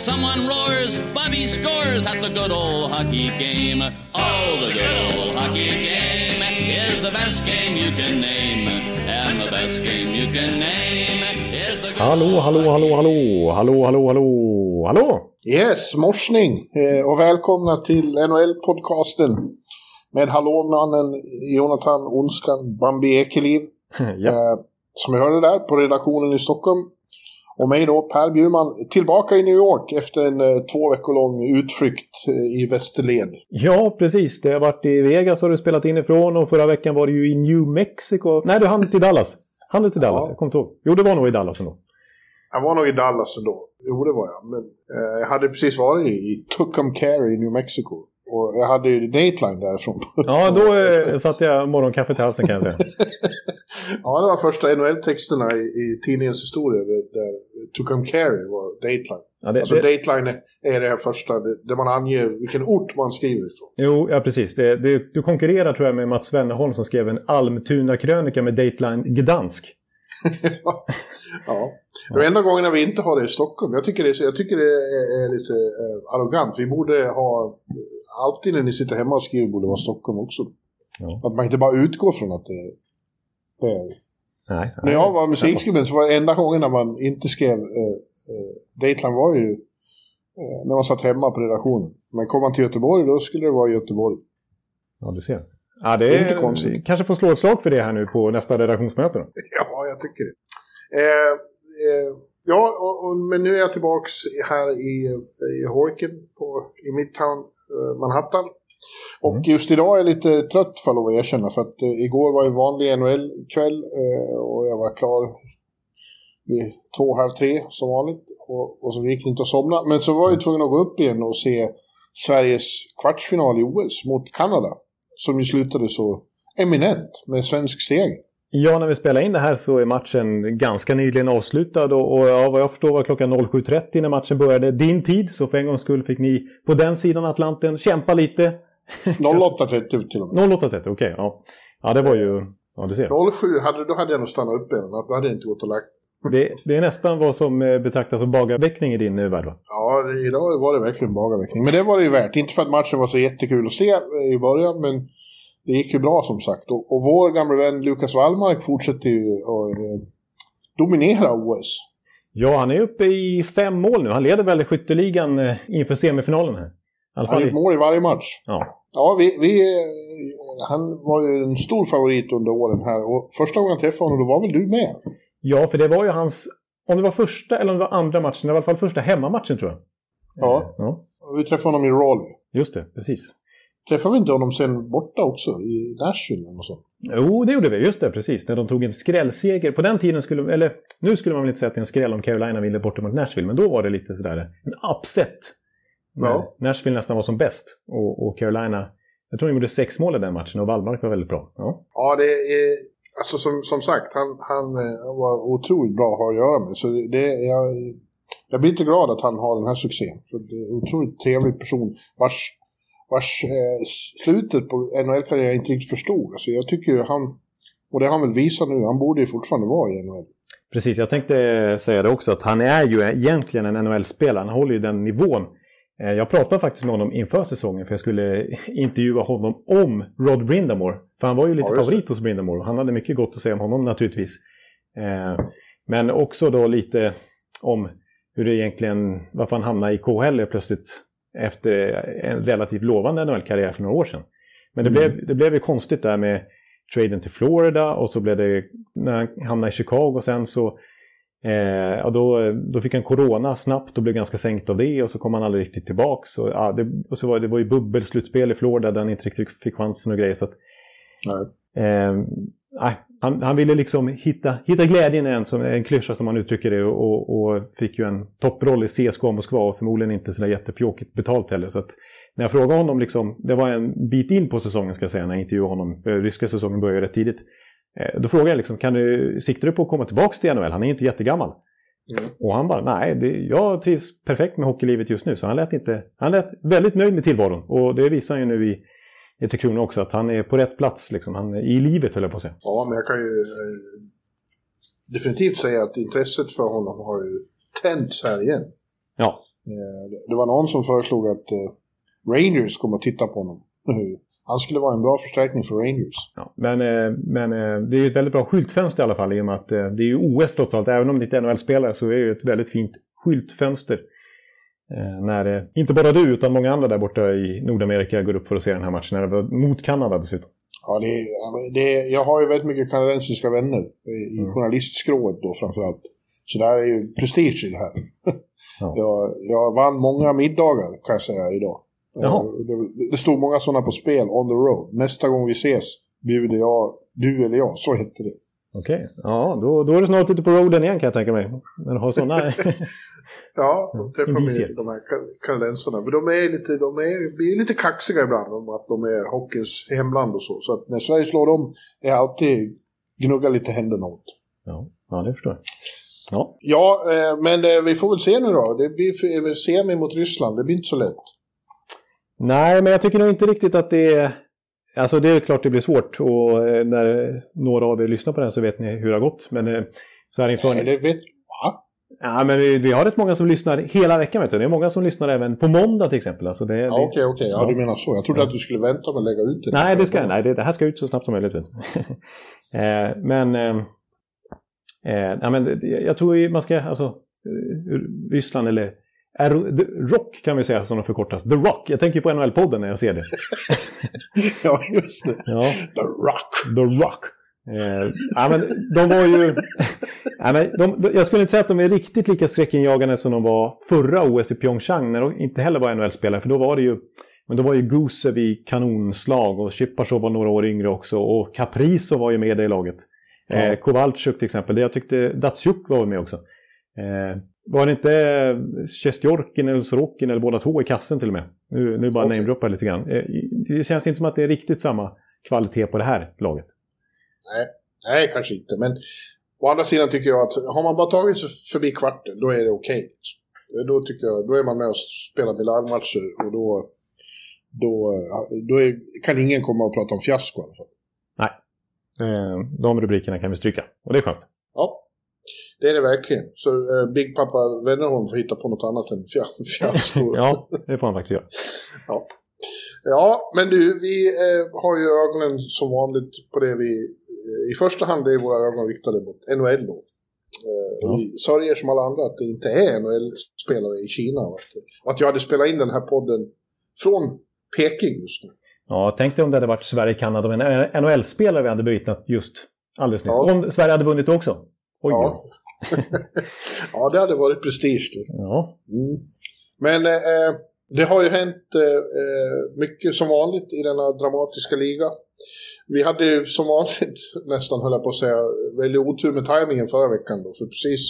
Someone roars, Bobby scores at the good old hockey game. Oh, the good old hockey game is the best game you can name. And the best game you can name is the good Hallå, old hallå, hallå, hallå, hallå, hallå, hallå, hallå! Yes, morsning eh, och välkomna till NHL-podcasten med hallåmannen Jonathan Onskan Bambi Ekeliv. ja. Eh, som vi hörde där på redaktionen i Stockholm. Och mig då, Per Bjurman, tillbaka i New York efter en eh, två veckor lång utflykt eh, i västerled. ja, precis. Det har varit i Vegas har du spelat inifrån och förra veckan var det ju i New Mexico. Nej, du hann till Dallas. Han du till Dallas? Ja. Jag kommer inte ihåg. Jo, det var nog i Dallas ändå. Jag var nog i Dallas ändå. Jo, det var jag. Men eh, jag hade precis varit i, i Tucumcari i New Mexico. Och jag hade ju Dateline därifrån. Ja, då eh, satte jag morgonkaffet i halsen kan jag säga. Ja, det var första NHL-texterna i, i tidningens historia där, där Tucumcari var Dateline. Ja, det, Alltså det, Dateline är det här första, det, där man anger vilken ort man skriver ifrån. jo, ja precis. Det, det, du konkurrerar tror jag med Mats Wennerholm som skrev en Almtuna-krönika med Dateline Gdansk. ja. De enda gångerna vi inte har det i Stockholm, jag tycker det jag tycker det är, är lite eh, arrogant. Vi borde ha, alltid när ni sitter hemma och skriver borde vara Stockholm också. Ja. Att man inte bara utgår från att det, det är Nej, När jag var musikskribent så var det enda gången när man inte skrev eh, eh, Dateline var ju eh, när man satt hemma på redaktionen. Men kom man till Göteborg då skulle det vara Göteborg. Ja, du ser. Ja, det Det är är lite konstigt. kanske får slå ett slag för det här nu på nästa redaktionsmöte då. Ja, jag tycker det. Eh, eh, ja, och, och, men nu är jag tillbaks här i, i Horken på, i Midtown Manhattan. Och Mm. just idag är jag lite trött för att lov att erkänna för att eh, igår var en vanlig NHL-kväll eh, och jag var klar vid två, halv tre som vanligt. Och, och så gick det inte att somna. Men så var jag tvungen att gå upp igen och se Sveriges kvartsfinal i OS mot Kanada. Som ju slutade så eminent med svensk seger. Ja, när vi spelar in det här så är matchen ganska nyligen avslutad och, och ja, vad jag förstår var klockan 07.30 när matchen började. Din tid, så för en gångs skull fick ni på den sidan Atlanten kämpa lite. 08.30 till och med. 08.30, okej. ja. ja, det var ju... Ja, du ser. 07, hade, då hade jag nog stannat upp igen. Då hade jag inte gått och lagt. Det, det är nästan vad som eh, betraktas som bagarväckning i din eh, värld, va? Ja, idag var det verkligen bagarväckning. Men det var det ju värt. Inte för att matchen var så jättekul att se eh, i början, men det gick ju bra som sagt. Och, och vår gamla vän Lukas Wallmark fortsätter ju att eh, dominera OS. Ja, han är uppe i fem mål nu. Han leder väl skytteligan eh, inför semifinalen här. Alla Han har gjort mål i varje match. ja. Ja, vi, vi, eh, han var ju en stor favorit under åren här. Och första gången jag träffade honom, då var väl du med? ja, för det var ju hans... Om det var första eller om det var andra matchen, det var i alla fall första hemmamatchen tror jag. Ja. Ja, Vi träffade honom i Raleigh. just det. Precis. Träffade vi inte honom sen borta också? I Nashville något sånt? Jo, det gjorde vi. Just det, precis. När de tog en skrällseger. På den tiden skulle, eller nu skulle man väl inte säga att det är en skräll om Carolina ville borta mot Nashville, men då var det lite sådär en upset. Ja. Nashville nästan var som bäst och, och Carolina, jag tror de gjorde sex mål i den matchen och Wallmark var väldigt bra. Ja. Ja, det är... Alltså som, som sagt, han, han eh, var otroligt bra att ha att göra med. Så det, jag, jag blir inte glad att han har den här succén. För det är en otroligt trevlig person vars, vars eh, slutet på NHL-karriären jag inte riktigt förstod. Alltså jag tycker ju han, och det har han väl visat nu, han borde ju fortfarande vara i NHL. Precis, jag tänkte säga det också att han är ju egentligen en NHL-spelare. Han håller ju den nivån. Eh, Jag pratade faktiskt med honom inför säsongen för jag skulle intervjua honom om Rod Brindamore. För han var ju lite Ja, favorit hos Brindamore han hade mycket gott att säga om honom naturligtvis. Eh, Men också då lite om hur det egentligen, varför han hamnade i KHL plötsligt efter en relativt lovande NHL-karriär för några år sedan. Men det, blev, det blev ju konstigt där med traden till Florida och så blev det, när han hamnade i Chicago sen så Eh, ja, då, då fick han corona snabbt och blev ganska sänkt av det och så kom han aldrig riktigt tillbaks. Och, ja, det, och så var det var ju bubbelslutspel i Florida där han inte riktigt fick chansen och grejer. Så att, Nej. eh, nej, han, han ville liksom hitta, hitta glädjen igen, som en klyscha som man uttrycker det. Och, och fick ju en topproll i CSKA Moskva och förmodligen inte sådär jättepjåkigt betalt heller. Så att när jag frågade honom, liksom, det var en bit in på säsongen ska jag säga, när jag intervjuade honom. Eh, ryska säsongen började rätt tidigt. Eh, då frågade jag liksom, kan du, siktar du på att komma tillbaka till NHL? Han är inte jättegammal. Mm. Och han bara, nej, det, jag trivs perfekt med hockeylivet just nu. Så han lät, inte, han lät väldigt nöjd med tillvaron. Och det visar ju nu i, Tre Kronor också, att han är på rätt plats liksom. han, i livet höll jag på att säga. Ja, men jag kan ju eh, definitivt säga att intresset för honom har ju tänts här igen. Ja. Eh, det var någon som föreslog att eh, Rangers kommer att titta på honom. Han skulle vara en bra förstärkning för Rangers. Ja, men, men det är ju ett väldigt bra skyltfönster i alla fall i och med att det är ju OS trots allt. Även om det inte är NHL-spelare så är det ju ett väldigt fint skyltfönster. När inte bara du utan många andra där borta i Nordamerika går upp för att se den här matchen. När det var mot Kanada dessutom. Ja, det, det, jag har ju väldigt mycket kanadensiska vänner i mm. journalistskrået då framförallt. Så det här är ju prestige i det här. Ja. Jag, jag vann många middagar kan jag säga idag. Jaha. Det, det stod många sådana på spel on the road. Nästa gång vi ses bjuder jag, du eller jag, så hette det. Okej, okay. ja då, då är du snart ute på roaden igen kan jag tänka mig. Men har sådana... ja, träffa med de här kanadensarna. För de är lite, de är, blir lite kaxiga ibland om att de är hockeyns hemland och så. Så att när Sverige slår dem är alltid gnugga lite händerna åt. Ja, ja det förstår jag. Ja, ja eh, men eh, vi får väl se nu då. Det blir eh, semi mot Ryssland, det blir inte så lätt. Nej, men jag tycker nog inte riktigt att det är... Alltså det är klart det blir svårt och när några av er lyssnar på den så vet ni hur det har gått. Men så här inför... Nej, det vet... Va? Ja, men vi, vi har rätt många som lyssnar hela veckan. Vet du. Det är många som lyssnar även på måndag till exempel. Alltså det, ja, okej, okay, okej. Okay. Ja, du menar så. Jag trodde ja. att du skulle vänta med att lägga ut det. Nej, det, ska, nej det, det här ska ut så snabbt som möjligt. men... Eh, ja, men jag tror man ska, alltså, eh, Ryssland eller Rock kan vi säga som de förkortas. The Rock. Jag tänker på NHL-podden när jag ser det. ja, just det. Ja. The Rock. The Rock. Eh, ja, men de var ju... ja, men de, jag skulle inte säga att de är riktigt lika skräckinjagande som de var förra OS i Pyeongchang när de inte heller var NHL-spelare. För då var det ju... Men då var ju Gusev i kanonslag och Chipachov var några år yngre också. Och Caprizo var ju med i det laget. Eh, Kowalczyk till exempel. Det jag tyckte Datsjuk var med också. Eh, var det inte Sjestjorkin eller Sorokin eller båda två i kassen till och med? Nu, nu bara okay. namedroppar jag lite grann. Eh, det känns inte som att det är riktigt samma kvalitet på det här laget. Nej, Nej kanske inte. Men å andra sidan tycker jag att har man bara tagit sig förbi kvarten, då är det okej. Okay. Då tycker jag, då är man med och spelar biljardmatcher och då, då, då är, kan ingen komma och prata om fiasko i alla fall. Eh, de rubrikerna kan vi stryka. Och det är skönt. Ja, det är det verkligen. Så eh, Big Papa Wennerholm får hitta på något annat än fiasko. ja, det får han faktiskt göra. Ja. ja, men du, vi eh, har ju ögonen som vanligt på det vi... Eh, I första hand är våra ögon riktade mot NHL då. Eh, ja. Vi sörjer som alla andra att det inte är NHL-spelare i Kina. Och att, och att jag hade spelat in den här podden från Peking just nu. Ja, tänk dig om det hade varit Sverige-Kanada och en NHL-spelare vi hade bevittnat just alldeles nyss. Ja. Om Sverige hade vunnit också. Oj, ja. ja, det hade varit prestige. Ja. Mm. Men eh, det har ju hänt eh, mycket som vanligt i denna dramatiska liga. Vi hade ju som vanligt, nästan höll jag på att säga, väldigt otur med tajmingen förra veckan då. För precis,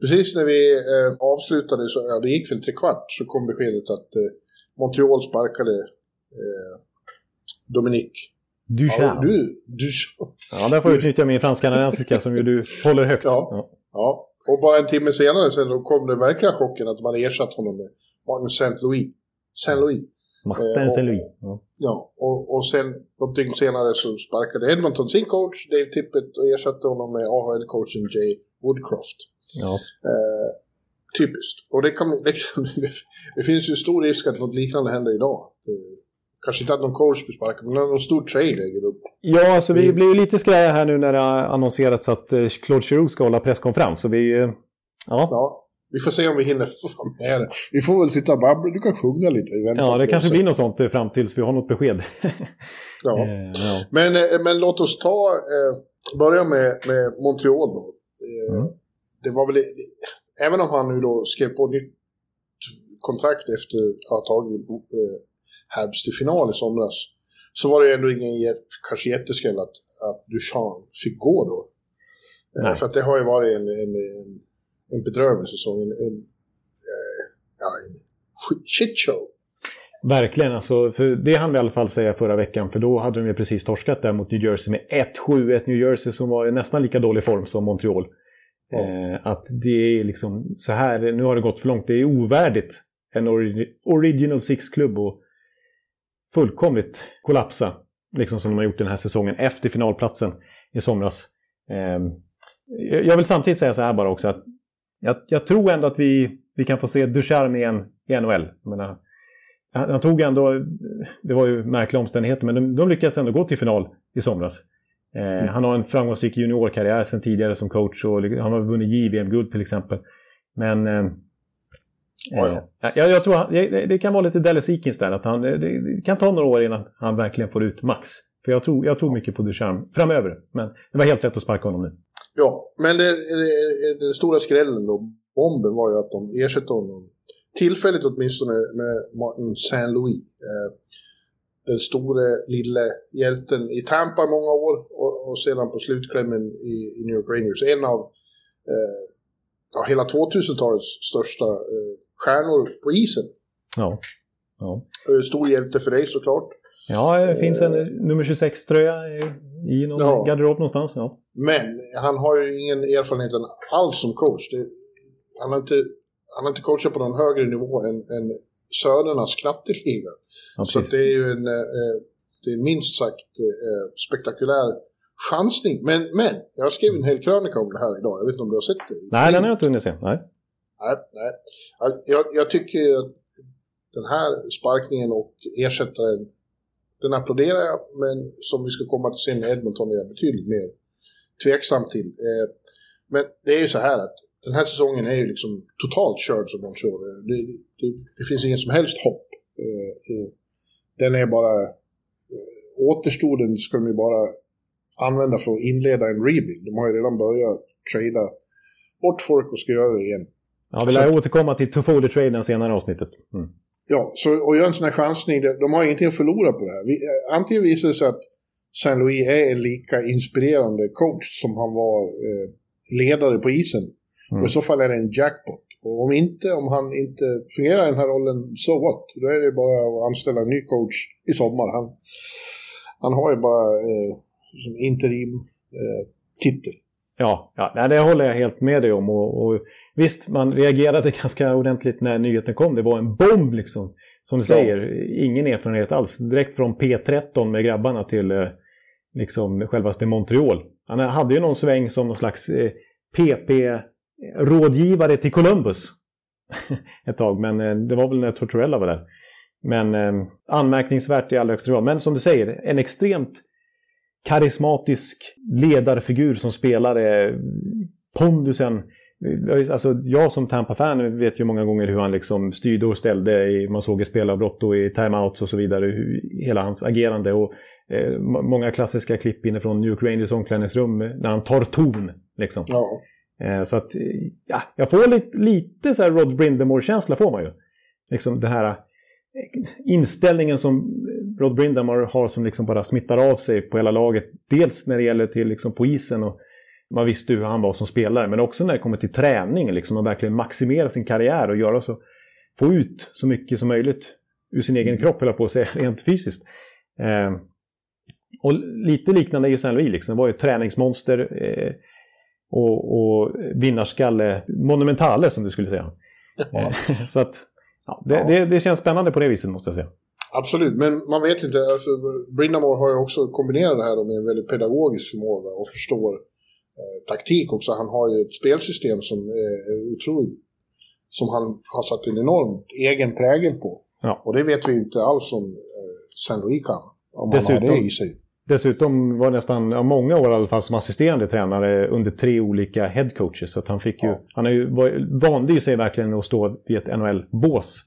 precis när vi eh, avslutade, så, ja det gick väl tre kvart, så kom beskedet att eh, Montreal sparkade eh, Dominique. Duchamp. Ja, du, Duchamp. Ja, där får jag utnyttja min fransk-kanadensiska som ju du håller högt. Ja, ja. ja. Och bara en timme senare sen då kom det verkliga chocken att man ersatt honom med Martin Saint-Louis. Saint-Louis. Martin eh, Saint-Louis. Ja, ja och, och sen något dygn senare så sparkade Edmonton sin coach, Dave Tippett, och ersatte honom med AHL-coachen Jay Woodcroft. Ja. Eh, typiskt. Och det, kan, det, det, finns ju stor risk att något liknande händer idag. Kanske inte att någon coach blir sparkad, men någon stor trade äger rum. Ja, alltså vi blir ju lite skraja här nu när det har annonserats att eh, Claude Giroux ska hålla presskonferens. Så vi... Eh, ja. ja. Vi får se om vi hinner få med det. Vi får väl sitta och babbla. Du kan sjunga lite. Ja, det kanske blir något sånt eh, fram tills vi har något besked. ja. ja. Men, men låt oss ta... börja med, med Montreal då. Mm. Det var väl... Även om han nu då skrev på nytt kontrakt efter att ha tagit Habs till final i somras så var det ändå ingen kanske jätteskräll att, att Duchamp fick gå då. Eh, Nej. För att det har ju varit en, en, en, en bedrövlig säsong. En, en, eh, ja, en shit show. Verkligen, alltså, för det hann vi i alla fall säga förra veckan. För då hade de ju precis torskat där mot New Jersey med 1-7. Ett New Jersey som var i nästan lika dålig form som Montreal. Ja. Eh, att det är liksom så här, nu har det gått för långt. Det är ovärdigt en ori- Original Six-klubb och fullkomligt kollapsa. Liksom som de har gjort den här säsongen efter finalplatsen i somras. Eh, jag vill samtidigt säga så här bara också att jag, jag tror ändå att vi, vi kan få se Ducharme igen i NHL. Menar, han, han tog ändå, det var ju märkliga omständigheter, men de, de lyckades ändå gå till final i somras. Eh, Han har en framgångsrik juniorkarriär sedan tidigare som coach och han har vunnit JVM-guld till exempel. Men eh, Ja, jag, jag tror han, det, det kan vara lite Dallas Eakins där, att han, det, kan ta några år innan han verkligen får ut max. För jag tror, jag tror mycket på Ducharme framöver, men det var helt rätt att sparka honom nu. Ja, men det, det, den stora skrällen då, bomben var ju att de ersatte honom tillfälligt åtminstone med Martin Saint-Louis. Eh, den store lille hjälten i Tampa många år och, och sedan på slutklämmen i, i New York Rangers. En av eh, ja, hela 2000-talets största eh, stjärnor på isen. Ja. Ja, Eh, Stor hjälte för dig såklart. ja det finns en nummer 26-tröja i, i någon Ja. garderob någonstans. Ja. Men han har ju ingen erfarenhet alls som coach. Det, han, har inte, han har inte coachat på någon högre nivå än, än sönernas knatteliga. Ja, Så det är ju en, eh, det är minst sagt eh, spektakulär chansning. Men, men, jag har skrivit en hel krönika om det här idag. Jag vet inte om du har sett det? Nej, den har jag inte hunnit se. Nej. Nej, nej. Jag, jag tycker att den här sparkningen och ersättaren, den applåderar jag, men som vi ska komma till sen i Edmonton är jag betydligt mer tveksam till. Eh, men det är ju så här att den här säsongen är ju liksom totalt körd som de tror. Eh, det, det, det finns ingen som helst hopp. Eh, den är bara... Återstoden ska de ju bara använda för att inleda en rebuild. De har ju redan börjat trada bort folk och ska göra det igen. Ja, vi lär återkomma till Toffoli-traden senare i avsnittet. Mm. Ja, så, och göra en sån här chansning, de har ingenting att förlora på det här. Vi, eh, antingen visar det sig att Saint Louis är en lika inspirerande coach som han var eh, ledare på isen. Mm. Och i så fall är det en jackpot. Och om inte, om han inte fungerar i den här rollen, so what? Då är det bara att anställa en ny coach i sommar. Han, han har ju bara eh, som interim eh, titel. Ja, ja det håller jag helt med dig om. Och, och visst, man reagerade ganska ordentligt när nyheten kom. Det var en bomb liksom. Som du Ja. säger, ingen erfarenhet alls. Direkt från P13 med grabbarna till eh, liksom självaste Montreal. Han hade ju någon sväng som någon slags eh, PP-rådgivare till Columbus. Ett tag, men eh, det var väl när Tortorella var där. Men eh, anmärkningsvärt i allra högsta grad. Men som du säger, en extremt karismatisk ledarfigur som spelare. Pondusen. Alltså, jag som Tampa-fan vet ju många gånger hur han liksom styrde och ställde. I, man såg i spelavbrott och i timeouts och så vidare. Hur, hela hans agerande. Och, eh, må- många klassiska klipp inifrån New York Rangers omklädningsrum när han tar ton. Liksom. Ja, Eh, så att, eh, ja, jag får lite, lite så här Rod Brindamore-känsla får man ju. Liksom den här eh, inställningen som Rod Brindamore har som liksom bara smittar av sig på hela laget. Dels när det gäller till liksom på isen och man visste hur han var som spelare. Men också när det kommer till träning, liksom att verkligen maximera sin karriär och göra så, få ut så mycket som möjligt ur sin egen kropp, höll jag på att säga, rent fysiskt. Eh, och lite liknande är ju Saint Louis, liksom. var ju träningsmonster. Eh, och, och vinnarskalle, monumentale som du skulle säga. Eh, Så att ja, det. Det, det känns spännande på det viset måste jag säga. Absolut, men man vet inte. Alltså, Brindamore har ju också kombinerat det här med en väldigt pedagogisk förmåga och förstår eh, taktik också. Han har ju ett spelsystem som eh, är otroligt, som han har satt en enorm egen prägel på. Ja. Och det vet vi inte alls om eh, Saint Louis kan. Om Dessutom- han har det i sig. Dessutom var nästan ja, många år i alla fall som assisterande tränare under tre olika headcoaches. Så att han fick ju, Ja. han är ju, var, vande ju sig verkligen att stå vid ett NHL-bås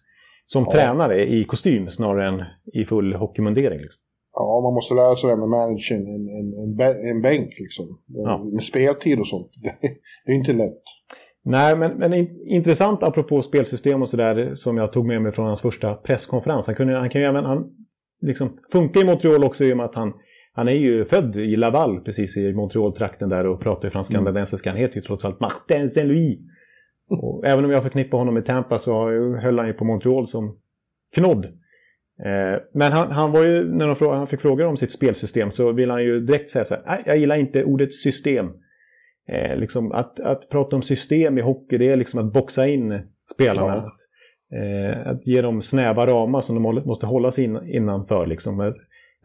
som Ja. tränare i kostym snarare än i full hockeymundering. Liksom. Ja, man måste lära sig det med managen, en, en, en, bä- en bänk liksom. Ja. Med speltid och sånt. Det är inte lätt. Nej, men, men in, intressant apropå spelsystem och sådär som jag tog med mig från hans första presskonferens. Han, kunde, han kan ju även, han liksom, funkar i Montreal också i och med att han, han är ju född i Laval, precis i Montreal-trakten där och pratar ju fransk-kanadensiska. Han heter ju trots allt Martin Saint-Louis. Och även om jag förknippar honom med Tampa så höll han ju på Montreal som knodd. Eh, men han, han, var ju, när de han fick frågor om sitt spelsystem så vill han ju direkt säga så här, jag gillar inte ordet system. Eh, liksom att, att prata om system i hockey det är liksom att boxa in spelarna. Ja. Att, eh, att ge dem snäva ramar som de måste hålla sig in, innanför. Liksom.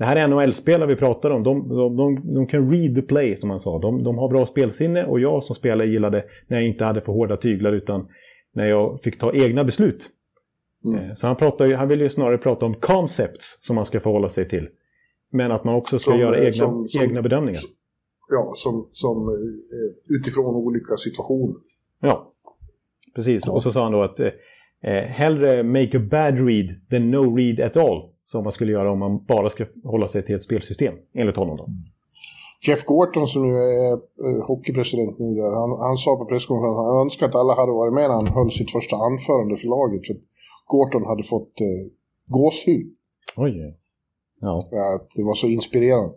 Det här är NHL-spelare vi pratar om. De, de, de, de, kan read the play som man sa. De, har bra spelsinne och jag som spelare gillade när jag inte hade för hårda tyglar utan när jag fick ta egna beslut. Mm. Eh, så han, pratar, han vill ju snarare prata om concepts som man ska förhålla sig till. Men att man också ska som, göra egna, som, egna bedömningar. Ja, som, som eh, utifrån olika situationer. Ja, precis. Ja. Och så sa han då att eh, eh, hellre make a bad read than no read at all. Som man skulle göra om man bara ska hålla sig till ett spelsystem, enligt honom. Då. Mm. Jeff Gorton som nu är eh, hockeypresident nu där, han, han sa på presskonferensen att han önskade att alla hade varit med när han höll sitt första anförande för laget. För Gorton hade fått eh, gåshud. Oj. Ja. Att det var så inspirerande.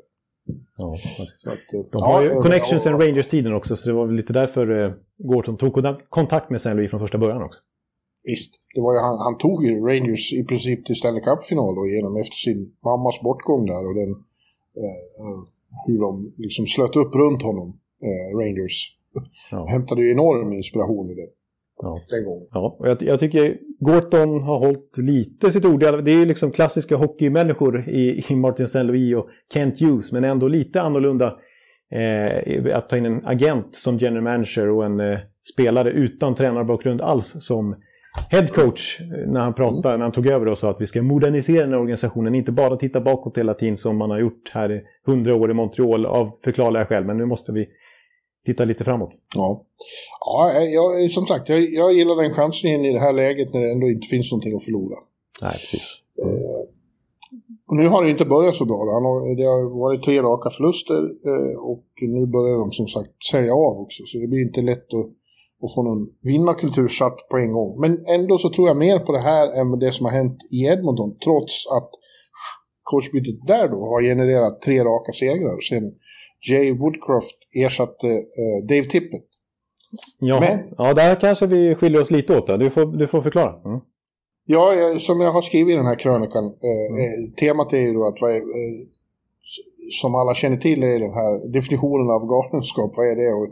Ja, att, eh, De har ju ja, Connections and Rangers-tiden också, så det var väl lite därför eh, Gorton tog kontakt med St. Louis från första början också. Visst, det var ju, han, han tog ju Rangers i princip till Stanley Cup-final och genom efter sin mammas bortgång där och den eh, hur de liksom slöt upp runt honom, eh, Rangers. Ja. Hämtade ju enorm inspiration i det. Ja. Den gången. Ja, och jag, jag, tycker Gorton har hållit lite sitt ord. Det är ju liksom klassiska hockeymänniskor i, i Martin St. Louis och Kent Hughes, men ändå lite annorlunda. Eh, att ta in en agent som general manager och en eh, spelare utan tränarbakgrund alls som headcoach när han pratade, mm. när han tog över och sa att vi ska modernisera den här organisationen, inte bara titta bakåt hela tiden som man har gjort här i hundra år i Montreal av förklarliga skäl, men nu måste vi titta lite framåt. Ja, ja jag, som sagt, jag, jag gillar den chansningen i det här läget när det ändå inte finns någonting att förlora. Nej, precis. Eh, och nu har det inte börjat så bra. Det har varit tre raka förluster eh, och nu börjar de som sagt sälja av också, så det blir inte lätt att och få någon vinnarkultur satt på en gång. Men ändå så tror jag mer på det här än det som har hänt i Edmonton, trots att coachbytet där då har genererat tre raka segrar sen Jay Woodcroft ersatte eh, Dave Tippett. Ja, Men, ja, där kanske vi skiljer oss lite åt. Du får, du får förklara. Mm. Ja, som jag har skrivit i den här krönikan, eh, mm. Eh, temat är ju då att vad är, eh, som alla känner till är den här definitionen av galenskap, vad är det? Och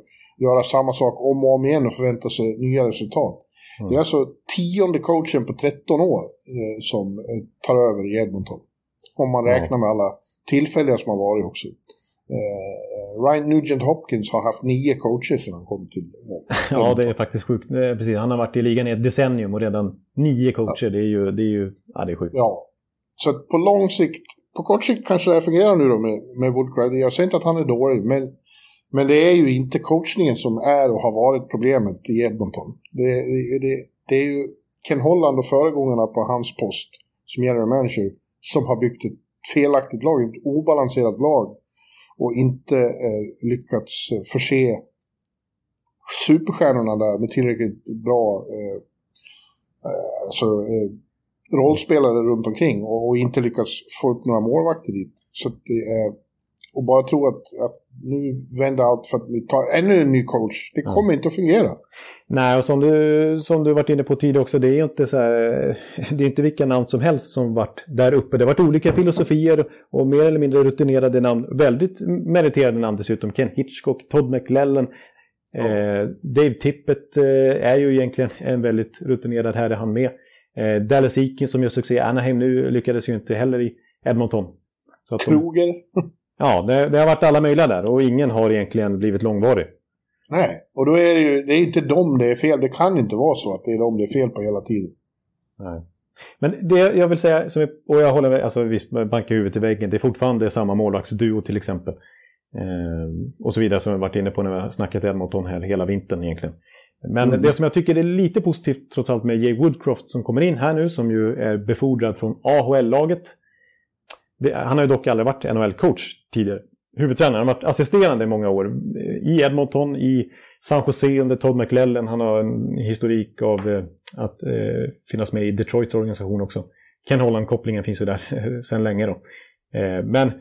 göra samma sak om och om igen och förvänta sig nya resultat. Mm. Det är alltså tionde coachen på 13 år eh, som eh, tar över i Edmonton. Om man räknar med alla tillfälliga som har varit också. Eh, Ryan Nugent Hopkins har haft nio coacher sedan han kom till... Eh, ja, det är faktiskt sjukt. Precis, han har varit i ligan i ett decennium och redan nio coacher. Ja. Det är ju, det är ju ja, det är sjukt. Ja, så på lång sikt, på kort sikt kanske det här fungerar nu då med, med Woodcry. Jag säger inte att han är dålig, men men det är ju inte coachningen som är och har varit problemet i Edmonton. Det, det, det, det är ju Ken Holland och föregångarna på hans post som general manager som har byggt ett felaktigt lag, ett obalanserat lag och inte eh, lyckats eh, förse superstjärnorna där med tillräckligt bra eh, eh, alltså, eh, rollspelare runt omkring och, och, inte lyckats få upp några målvakter dit. Så det eh, och bara tro att, att nu vänder allt för att tar ännu en ny coach. Det kommer ja. inte att fungera. Nej, och som du, som du varit inne på tidigare också, det är ju inte så här, det är inte vilka namn som helst som varit där uppe. Det har varit olika filosofier och mer eller mindre rutinerade namn. Väldigt meriterade namn dessutom. Ken Hitchcock, Todd McLellan. Ja. Eh, Dave Tippett eh, är ju egentligen en väldigt rutinerad herre han med. Eh, Dallas Eakin som gör succé i Anaheim nu lyckades ju inte heller i Edmonton. Så Kroger. De... Ja, det, det, har varit alla möjliga där och ingen har egentligen blivit långvarig. Nej, och då är det ju det är inte dem det är fel. Det kan inte vara så att det är dem det är fel på hela tiden. Nej. Men det jag vill säga, och jag håller med, alltså visst, banka huvudet i väggen, det är fortfarande samma målvaktsduo till exempel. Eh, och så vidare som vi varit inne på när vi har snackat Edmonton här hela vintern egentligen. Men mm. det som jag tycker är lite positivt trots allt med Jay Woodcroft som kommer in här nu, som ju är befordrad från AHL-laget det, han har ju dock aldrig varit NHL-coach tidigare. Huvudtränare, han har varit assisterande i många år. I Edmonton, i San Jose under Todd McLellan. Han har en historik av eh, att eh, finnas med i Detroits organisation också. Ken Holland-kopplingen finns ju där sedan länge då. Eh, men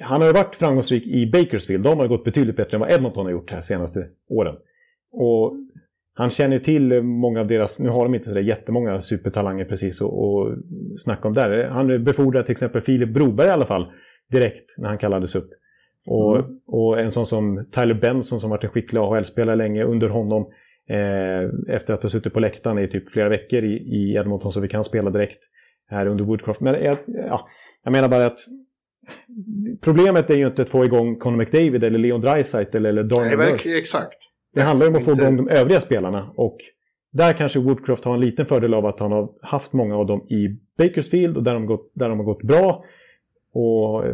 han har ju varit framgångsrik i Bakersfield. De har gått betydligt bättre än vad Edmonton har gjort här senaste åren. Och han känner till många av deras, nu har de inte så jättemånga supertalanger precis att snacka om där. Han befordrade till exempel Filip Broberg i alla fall direkt när han kallades upp. Och, mm. och en sån som Tyler Benson som varit en skicklig AHL-spelare länge under honom eh, efter att ha suttit på läktaren i typ flera veckor i, i Edmonton så vi kan spela direkt här under Woodcroft. Men jag, ja, jag menar bara att problemet är ju inte att få igång Conor McDavid eller Leon Draisaitl eller Darnell Nej, exakt. Det handlar ju om att få igång de övriga spelarna. Och där kanske Woodcroft har en liten fördel av att han har haft många av dem i Bakersfield och där de, gått, där de har gått bra. Och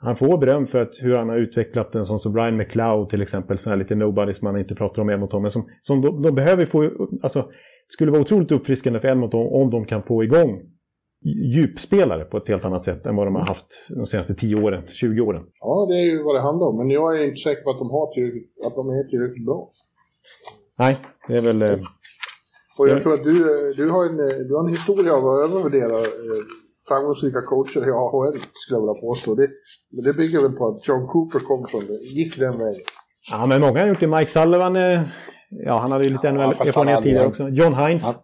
han får beröm för att hur han har utvecklat en sån som Brian McLeod till exempel. Sådana här lite nobodies man inte pratar om Edmonton. Men som, som de, de, behöver få... Alltså, skulle vara otroligt uppfriskande för Edmonton om de kan få igång djupspelare på ett helt annat sätt än vad de har haft de senaste 10 åren, 20 åren. Ja, det är ju vad det handlar om. Men jag är inte säker på att de, har tillräckligt, att de är tillräckligt bra. Nej, det är väl... Eh, och jag tror att du, eh, du, har en, eh, du har en historia av att övervärdera eh, framgångsrika coacher i AHL, skulle jag vilja påstå. Det, men det bygger väl på att John Cooper kom från det, gick den vägen. Ja, men många har gjort det. Mike Sullivan, ja, han hade ju lite ja, NHL-erfarenhet tidigare också. John Hines. Ja.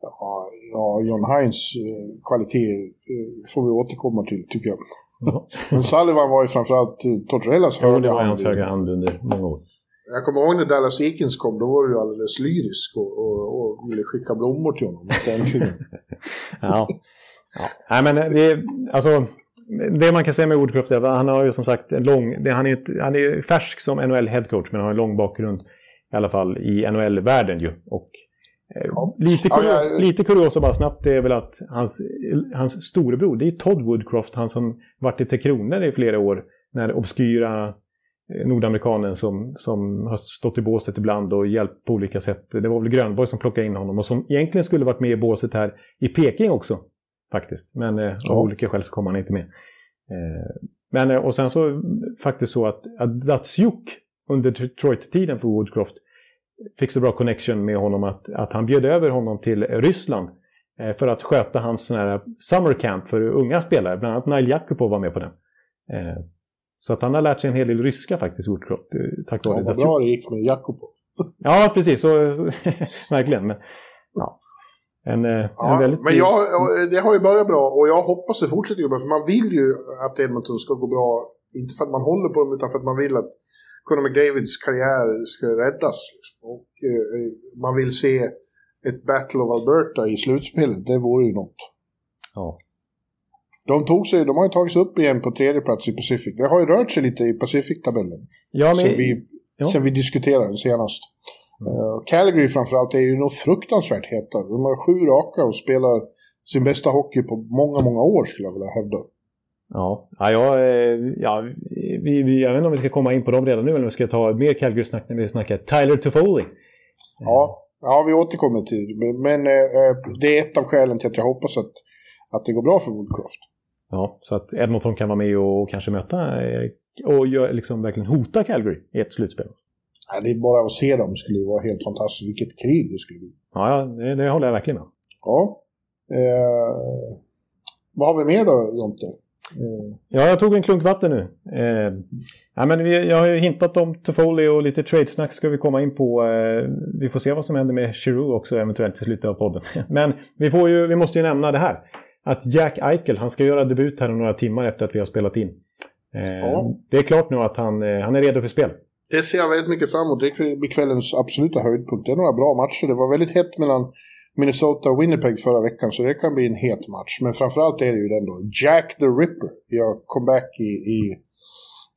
Ja, ja John Hines eh, kvalitet eh, får vi återkomma till, tycker jag. Ja. Men Sullivan var ju framförallt eh, Tortorellas högra hand. Ja, det var hans högra hand under många år. Jag kommer ihåg när Dallas Eakins kom, då var du alldeles lyrisk och, och, och ville skicka blommor till honom. Äntligen. ja. ja. Nej, men det, alltså, det man kan säga med Woodcroft är att han har ju som sagt en lång... Det, han, är, han är färsk som NHL-headcoach men har en lång bakgrund i alla fall i NHL-världen ju. Och Ja. Lite, kur ja, ja, lite kuriosa bara snabbt det är väl att hans, hans storebror, det är Todd Woodcroft, han som varit i Tre Kronor i flera år. Den här obskyra eh, nordamerikanen som, som har stått i båset ibland och hjälpt på olika sätt. Det var väl Grönborg som plockade in honom och som egentligen skulle varit med i båset här i Peking också. Faktiskt. Men eh, av olika skäl så kom han inte med. Eh, men och sen så faktiskt så att, att Datsjuk under Detroit-tiden för Woodcroft fick så bra connection med honom att, att han bjöd över honom till Ryssland eh, för att sköta hans sån här summer camp för unga spelare. Bland annat Nail Jakubov var med på den. Eh, så att han har lärt sig en hel del ryska faktiskt, Woodcroft, eh, tack vare ja, vad bra det gick med Jakubov. ja, precis. Så, verkligen. Men, ja. En, ja, en väldigt... Men jag, det har ju börjat bra och jag hoppas det fortsätter bra. För man vill ju att Edmonton ska gå bra. Inte för att man håller på dem utan för att man vill att Conor McDavids karriär ska räddas. Liksom. Och eh, man vill se ett Battle of Alberta i slutspelet, det vore ju något. Ja. De, tog sig, de har ju tagit sig upp igen på tredje plats i Pacific. Det har ju rört sig lite i Pacific-tabellen. Ja, men... sen, vi, ja. sen vi diskuterade senast. Uh, Calgary framförallt är ju nog fruktansvärt heta. De har sju raka och spelar sin bästa hockey på många, många år skulle jag vilja hävda. Ja, ja, jag, eh, ja vi, vi, jag vet inte om vi ska komma in på dem redan nu eller om vi ska ta mer Calgary-snack när vi snackar Tyler Toffoli. Ja, ja, vi återkommer till det. Men eh, det är ett av skälen till att jag hoppas att, att det går bra för Woodcroft. Ja, så att Edmonton kan vara med och kanske möta eh, och gör, liksom verkligen hota Calgary i ett slutspel. Ja, det är bara att se dem skulle vara helt fantastiskt. Vilket krig det skulle bli. Ja, det, det håller jag verkligen med Ja. Eh, vad har vi mer då, Jonte? Mm. Ja, jag tog en klunk vatten nu. Eh, ja, men vi, jag har ju hintat om Toffoli och lite trade-snack ska vi komma in på. Eh, vi får se vad som händer med Giroud också eventuellt i slutet av podden. Men vi, får ju, vi måste ju nämna det här. Att Jack Eichel, han ska göra debut här några timmar efter att vi har spelat in. Eh, ja. Det är klart nu att han, eh, han är redo för spel. Det ser jag väldigt mycket fram emot. Det blir kvällens absoluta höjdpunkt. Det är några bra matcher. Det var väldigt hett mellan Minnesota och Winnipeg förra veckan, så det kan bli en het match. Men framförallt är det ju den då. Jack the Ripper gör comeback i, i,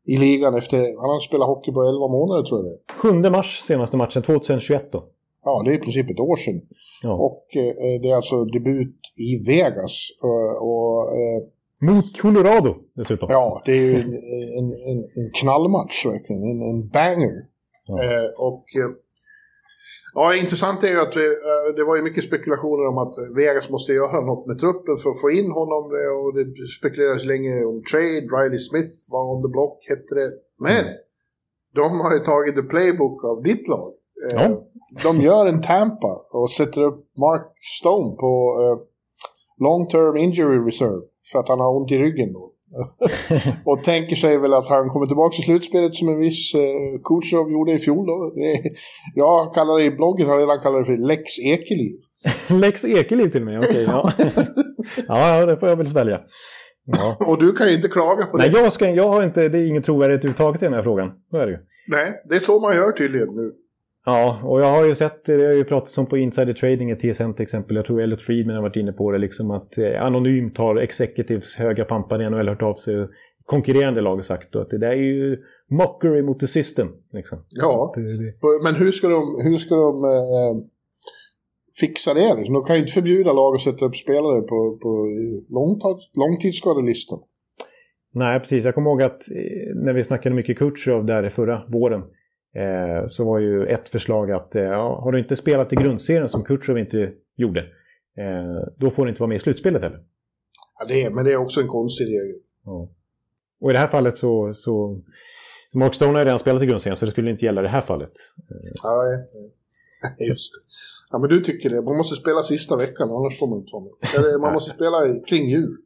i ligan efter... Han har spelat hockey på 11 månader tror jag det 7 mars senaste matchen, 2021 då. Ja, det är i princip ett år sedan. Ja. Och eh, det är alltså debut i Vegas. Och, och eh, Mot Colorado dessutom. Ja, det är ju en, en, en, knallmatch verkligen. En, en banger. Ja. Eh, och eh, Ja, intressant är ju att eh, det var ju mycket spekulationer om att Vegas måste göra något med truppen för att få in honom. Och det spekulerades länge om trade. Riley Smith var on the block, hette det. Men mm. de har ju tagit the playbook av ditt lag. Eh, ja. De gör en Tampa och sätter upp Mark Stone på uh, long term injury reserve. För att han har ont i ryggen då. och tänker sig väl att han kommer tillbaka till slutspelet som en viss eh, Kutjerov gjorde i fjol. Då. Jag kallar det i bloggen, har redan kallat det för Lex Ekeliv. Lex Ekeliv till mig, okej. Okay, ja. ja, det får jag väl svälja. Ja. Och du kan ju inte klaga på det. Nej, jag, ska, jag har inte, det är ingen trovärdighet överhuvudtaget i den här frågan. Så är det ju. Nej, det är så man gör tydligen nu. Ja, och jag har ju sett, det har ju pratats om på Insider Trading i TSN till exempel. Jag tror Elliot Friedman har varit inne på det, liksom att eh, anonymt har executives höga pampar i NHL hört av sig konkurrerande lag och sagt att det där är ju mockery mot the system. Liksom. Ja, det, det. men hur ska de, hur ska de eh, fixa det? Liksom? De kan ju inte förbjuda lag att sätta upp spelare på, på långtidsskadelistan. Nej, precis. Jag kommer ihåg att eh, när vi snackade mycket Kutjerov där förra våren eh, så var ju ett förslag att eh, har du inte spelat i grundserien som Kutjerov inte gjorde eh, då får du inte vara med i slutspelet heller. Ja, det är, men det är också en konstig regel. Ja. Och i det här fallet så, så Mark Stone har redan spelat i grundserien så det skulle inte gälla i det här fallet. Ja, just det. Ja, men du tycker det. Man måste spela sista veckan, annars får man inte vara med. Man måste spela kring jul.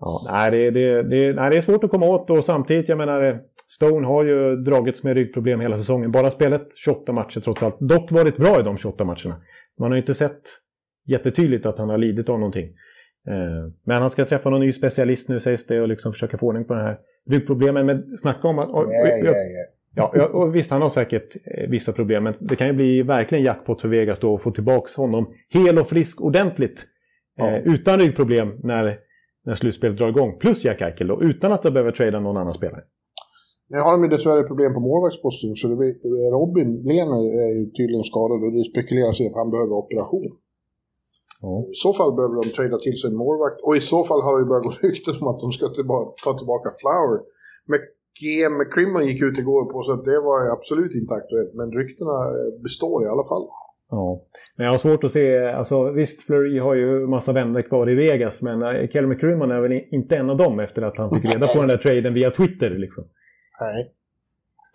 Ja, nej, det, det, det, nej, det är svårt att komma åt och samtidigt, jag menar, Stone har ju dragits med ryggproblem hela säsongen. Bara spelet 28 matcher trots allt. Dock varit bra i de 28 matcherna. Man har inte sett jättetydligt att han har lidit av någonting. Eh, men han ska träffa någon ny specialist nu sägs det och liksom försöka få ordning på den här ryggproblemen. Men snacka om att... Och, yeah, yeah, yeah. Ja, och visst, han har säkert eh, vissa problem, men det kan ju bli verkligen jackpot för Vegas då att få tillbaka honom hel och frisk ordentligt. Ja. Eh, utan ryggproblem när när slutspelet drar igång. Plus Jack Eichel då, utan att de behöver trada någon annan spelare. Nu har de ju dessvärre problem på målvaktsposten så det Robin Lehner är ju tydligen skadad och det spekuleras i att han behöver operation. Ja. I så fall behöver de trada till sig en målvakt och i så fall har det börjat gå rykten om att de ska tillbaka, ta tillbaka Flower. Men GM McCrimmon gick ut igår på så att det var absolut inte aktuellt men ryktena består i alla fall. Ja, men jag har svårt att se, alltså visst Fleury har ju massa vänner kvar i Vegas men uh, Kelly McCrimmon är väl inte en av dem efter att han fick reda på den där traden via Twitter liksom. Nej.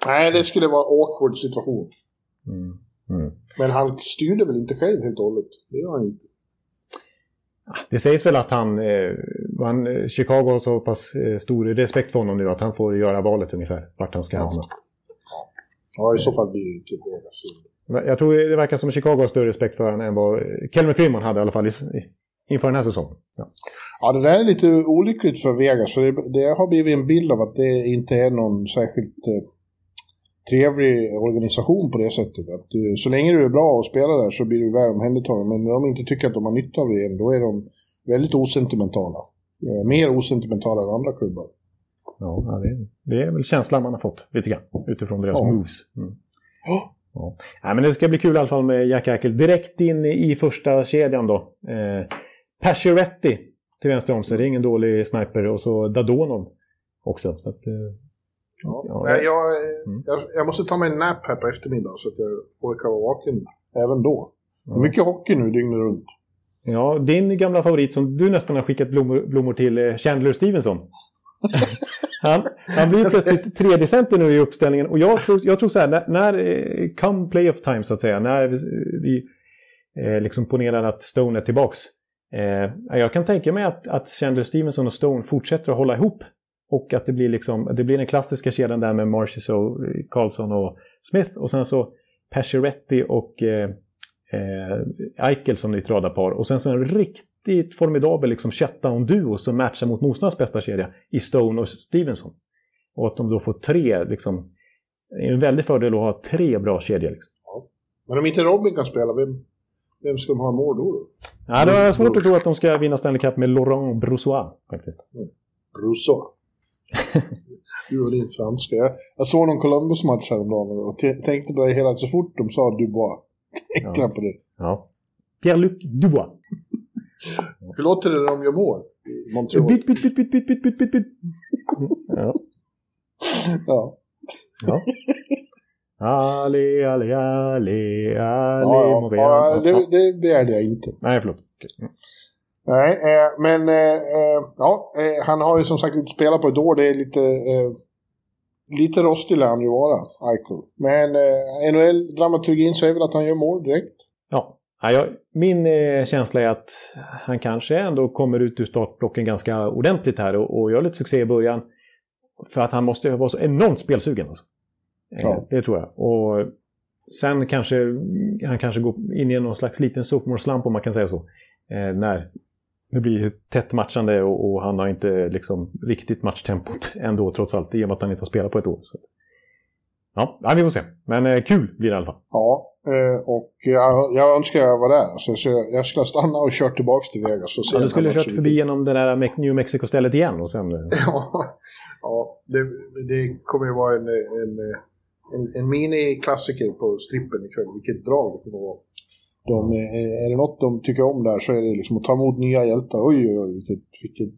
Nej, det skulle vara en awkward situation. Mm. Mm. Men han styrde väl inte själv helt och hållet? Det gör han inte. Det sägs väl att han, eh, han, eh, Chicago har så pass eh, stor respekt för honom nu att han får göra valet ungefär vart han ska hamna. Ja. ja, i så fall blir det inte Vegas. Jag tror det verkar som att Chicago har större respekt för honom än vad Kelly McCrimmon hade i alla fall inför den här säsongen. Ja. ja, det där är lite olyckligt för Vegas. För det, det, har blivit en bild av att det inte är någon särskilt eh, trevlig organisation på det sättet. Att du, så länge du är bra och spelar där så blir du väl omhändertagen. Men när de inte tycker att de har nytta av det då är de väldigt osentimentala. Eh, mer osentimentala än andra klubbar. Ja, det, det är väl känslan man har fått lite grann utifrån deras ja. moves. Mm. Ja. ja. men det ska bli kul i alla fall med Jack Eichel. Direkt in i första kedjan då. Eh, Pacioretty till vänster om sig. Det är ingen dålig sniper. Och så Dadonov också. Så att, eh, ja. Ja, jag, mm. jag, jag, måste ta mig en nap här på eftermiddagen så att jag orkar vara vaken även då. Det är mycket hockey nu dygnet runt. Ja, din gamla favorit som du nästan har skickat blommor, blommor till, eh, Chandler Stevenson. Han, han blir plötsligt tredje center nu i uppställningen. Och jag tror, jag tror så här, när, när eh, come playoff time så att säga, när vi eh, liksom ponerar att Stone är tillbaks. Eh, jag kan tänka mig att, att Chandler Stevenson och Stone fortsätter att hålla ihop. Och att det blir, liksom, det blir den klassiska kedjan där med Marcis och eh, Carlson och Smith. Och sen så Pacioretty och eh, eh, Eichel som nytt radarpar. Och sen så en riktigt riktigt formidabel liksom, shutdown-duo som matchar mot motståndarnas bästa kedja i Stone och Stevenson. Och att de då får tre, liksom, det är en väldig fördel att ha tre bra kedjor. Liksom. Ja. Men om inte Robin kan spela, vem, vem ska de ha mål då? då? Ja, det är svårt att tro att de ska vinna Stanley Cup med Laurent Brossois faktiskt. Mm. Brossois. du och din franska. Jag, jag såg någon Columbus-match häromdagen och tänkte på det hela så fort de sa Dubois. Tänkte ja. på det. Ja. Pierre-Luc Dubois. Hur låter det när de gör mål? Byt, byt, byt, byt, byt, byt, byt, byt, byt. Ja. ja. ja. Ali, Ali, Ali, Ali, ja, ja, ja, det, det begärde jag inte. Nej, förlåt. Mm. Nej, eh, men eh, eh, ja, eh, han har ju som sagt inte spelat på ett år. Det är lite, eh, lite rostig lär han ju vara, Eichel. Men eh, NHL-dramaturgin säger väl att han gör mål direkt. Ja, Ja, min eh, känsla är att han kanske ändå kommer ut ur startblocken ganska ordentligt här och, och gör lite succé i början. För att han måste vara så enormt spelsugen. Alltså. Eh, Ja. Det tror jag. Och sen kanske han kanske går in i någon slags liten sophomore slump om man kan säga så. Eh, när det blir tätt matchande och, och han har inte liksom riktigt matchtempot ändå trots allt. I och med att han inte har spelat på ett år. Så. Ja, vi får se. Men eh, kul blir det i alla fall. Ja, och jag, jag önskar jag var där. Alltså, så jag, jag skulle stanna och kört tillbaka till Vegas. Och se Ja, du skulle här kört förbi genom det där New Mexico-stället igen och sen... eh, Ja, ja det, det kommer ju vara en, en, en, en mini-klassiker på strippen ikväll. Vilket drag det kommer vara. De, eh, är det något de tycker om där så är det liksom att ta emot nya hjältar. Oj, oj, oj, vilket, vilket,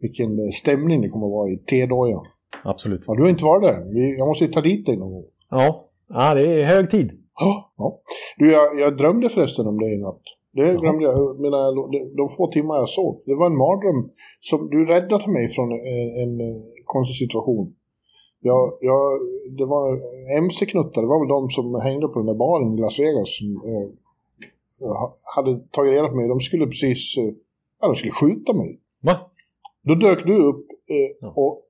vilken stämning det kommer vara i T-dojan. Absolut. Ja, du har inte varit där. Jag måste ju ta dit dig någon gång. Ja. ja, det är hög tid. Ja. Du, jag, jag drömde förresten om dig i natt. Det glömde jag. menar, de, få timmar jag sov. Det var en mardröm. Som, du räddade mig från en, en, konstig situation. Jag, jag, det var MC-knuttar, det var väl de som hängde på den där baren i Las Vegas som eh, hade tagit reda på mig. De skulle precis, eh, ja de skulle skjuta mig. Va? Då dök du upp eh, och,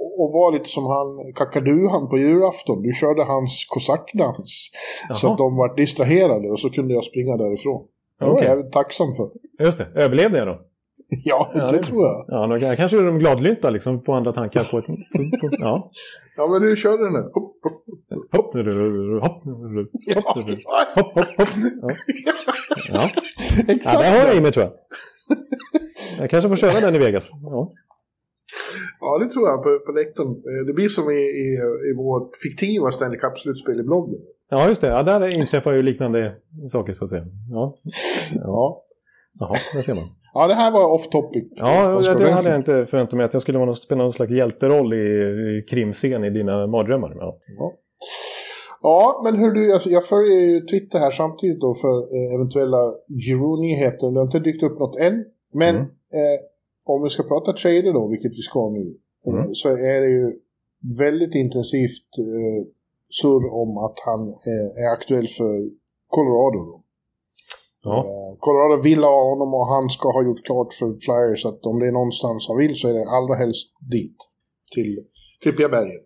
och, var lite som han kakaduhan på julafton. Du körde hans kosackdans. Så att de var distraherade och så kunde jag springa därifrån. Det var jag tacksam för. Just det. Överlevde jag då? Ja, Ja, det det- tror jag. Ja, då kanske är de gladlynta liksom på andra tankar på ett... Ja. Ja, men du körde den där. Hopp, hopp. Hopp, nu, hopp, nu, Ja, hopp, nu. ja, hopp, hopp, hopp. Ja. Ja. ja, exakt. det har jag i mig tror jag. Jag kanske får köra den i Vegas. Ja. Ja, det tror jag på, på läktaren. Eh, Det blir som i, i, i vårt fiktiva Stanley Cup-slutspel i bloggen. ja, just det. Ja, där inträffar ju liknande saker så att säga. Ja. Ja. Jaha, där ser man. Ja, det här var off topic. Ja, det, det hade jag inte förväntat mig. Att jag skulle vara någon, spela någon slags hjälteroll i, i krimscen i dina mardrömmar. Ja. Ja. Ja, men hur du, alltså, jag följer ju Twitter här samtidigt då för eh, eventuella Giroud-nyheter. Det har inte dykt upp något än. Men Mm. eh, om vi ska prata trader då, vilket vi ska nu, eh, Mm. så är det ju väldigt intensivt eh, surr om att han eh, är aktuell för Colorado. Då. Ja. Eh, Colorado vill ha honom och han ska ha gjort klart för Flyers att om det är någonstans han vill så är det allra helst dit. Till Klippiga bergen.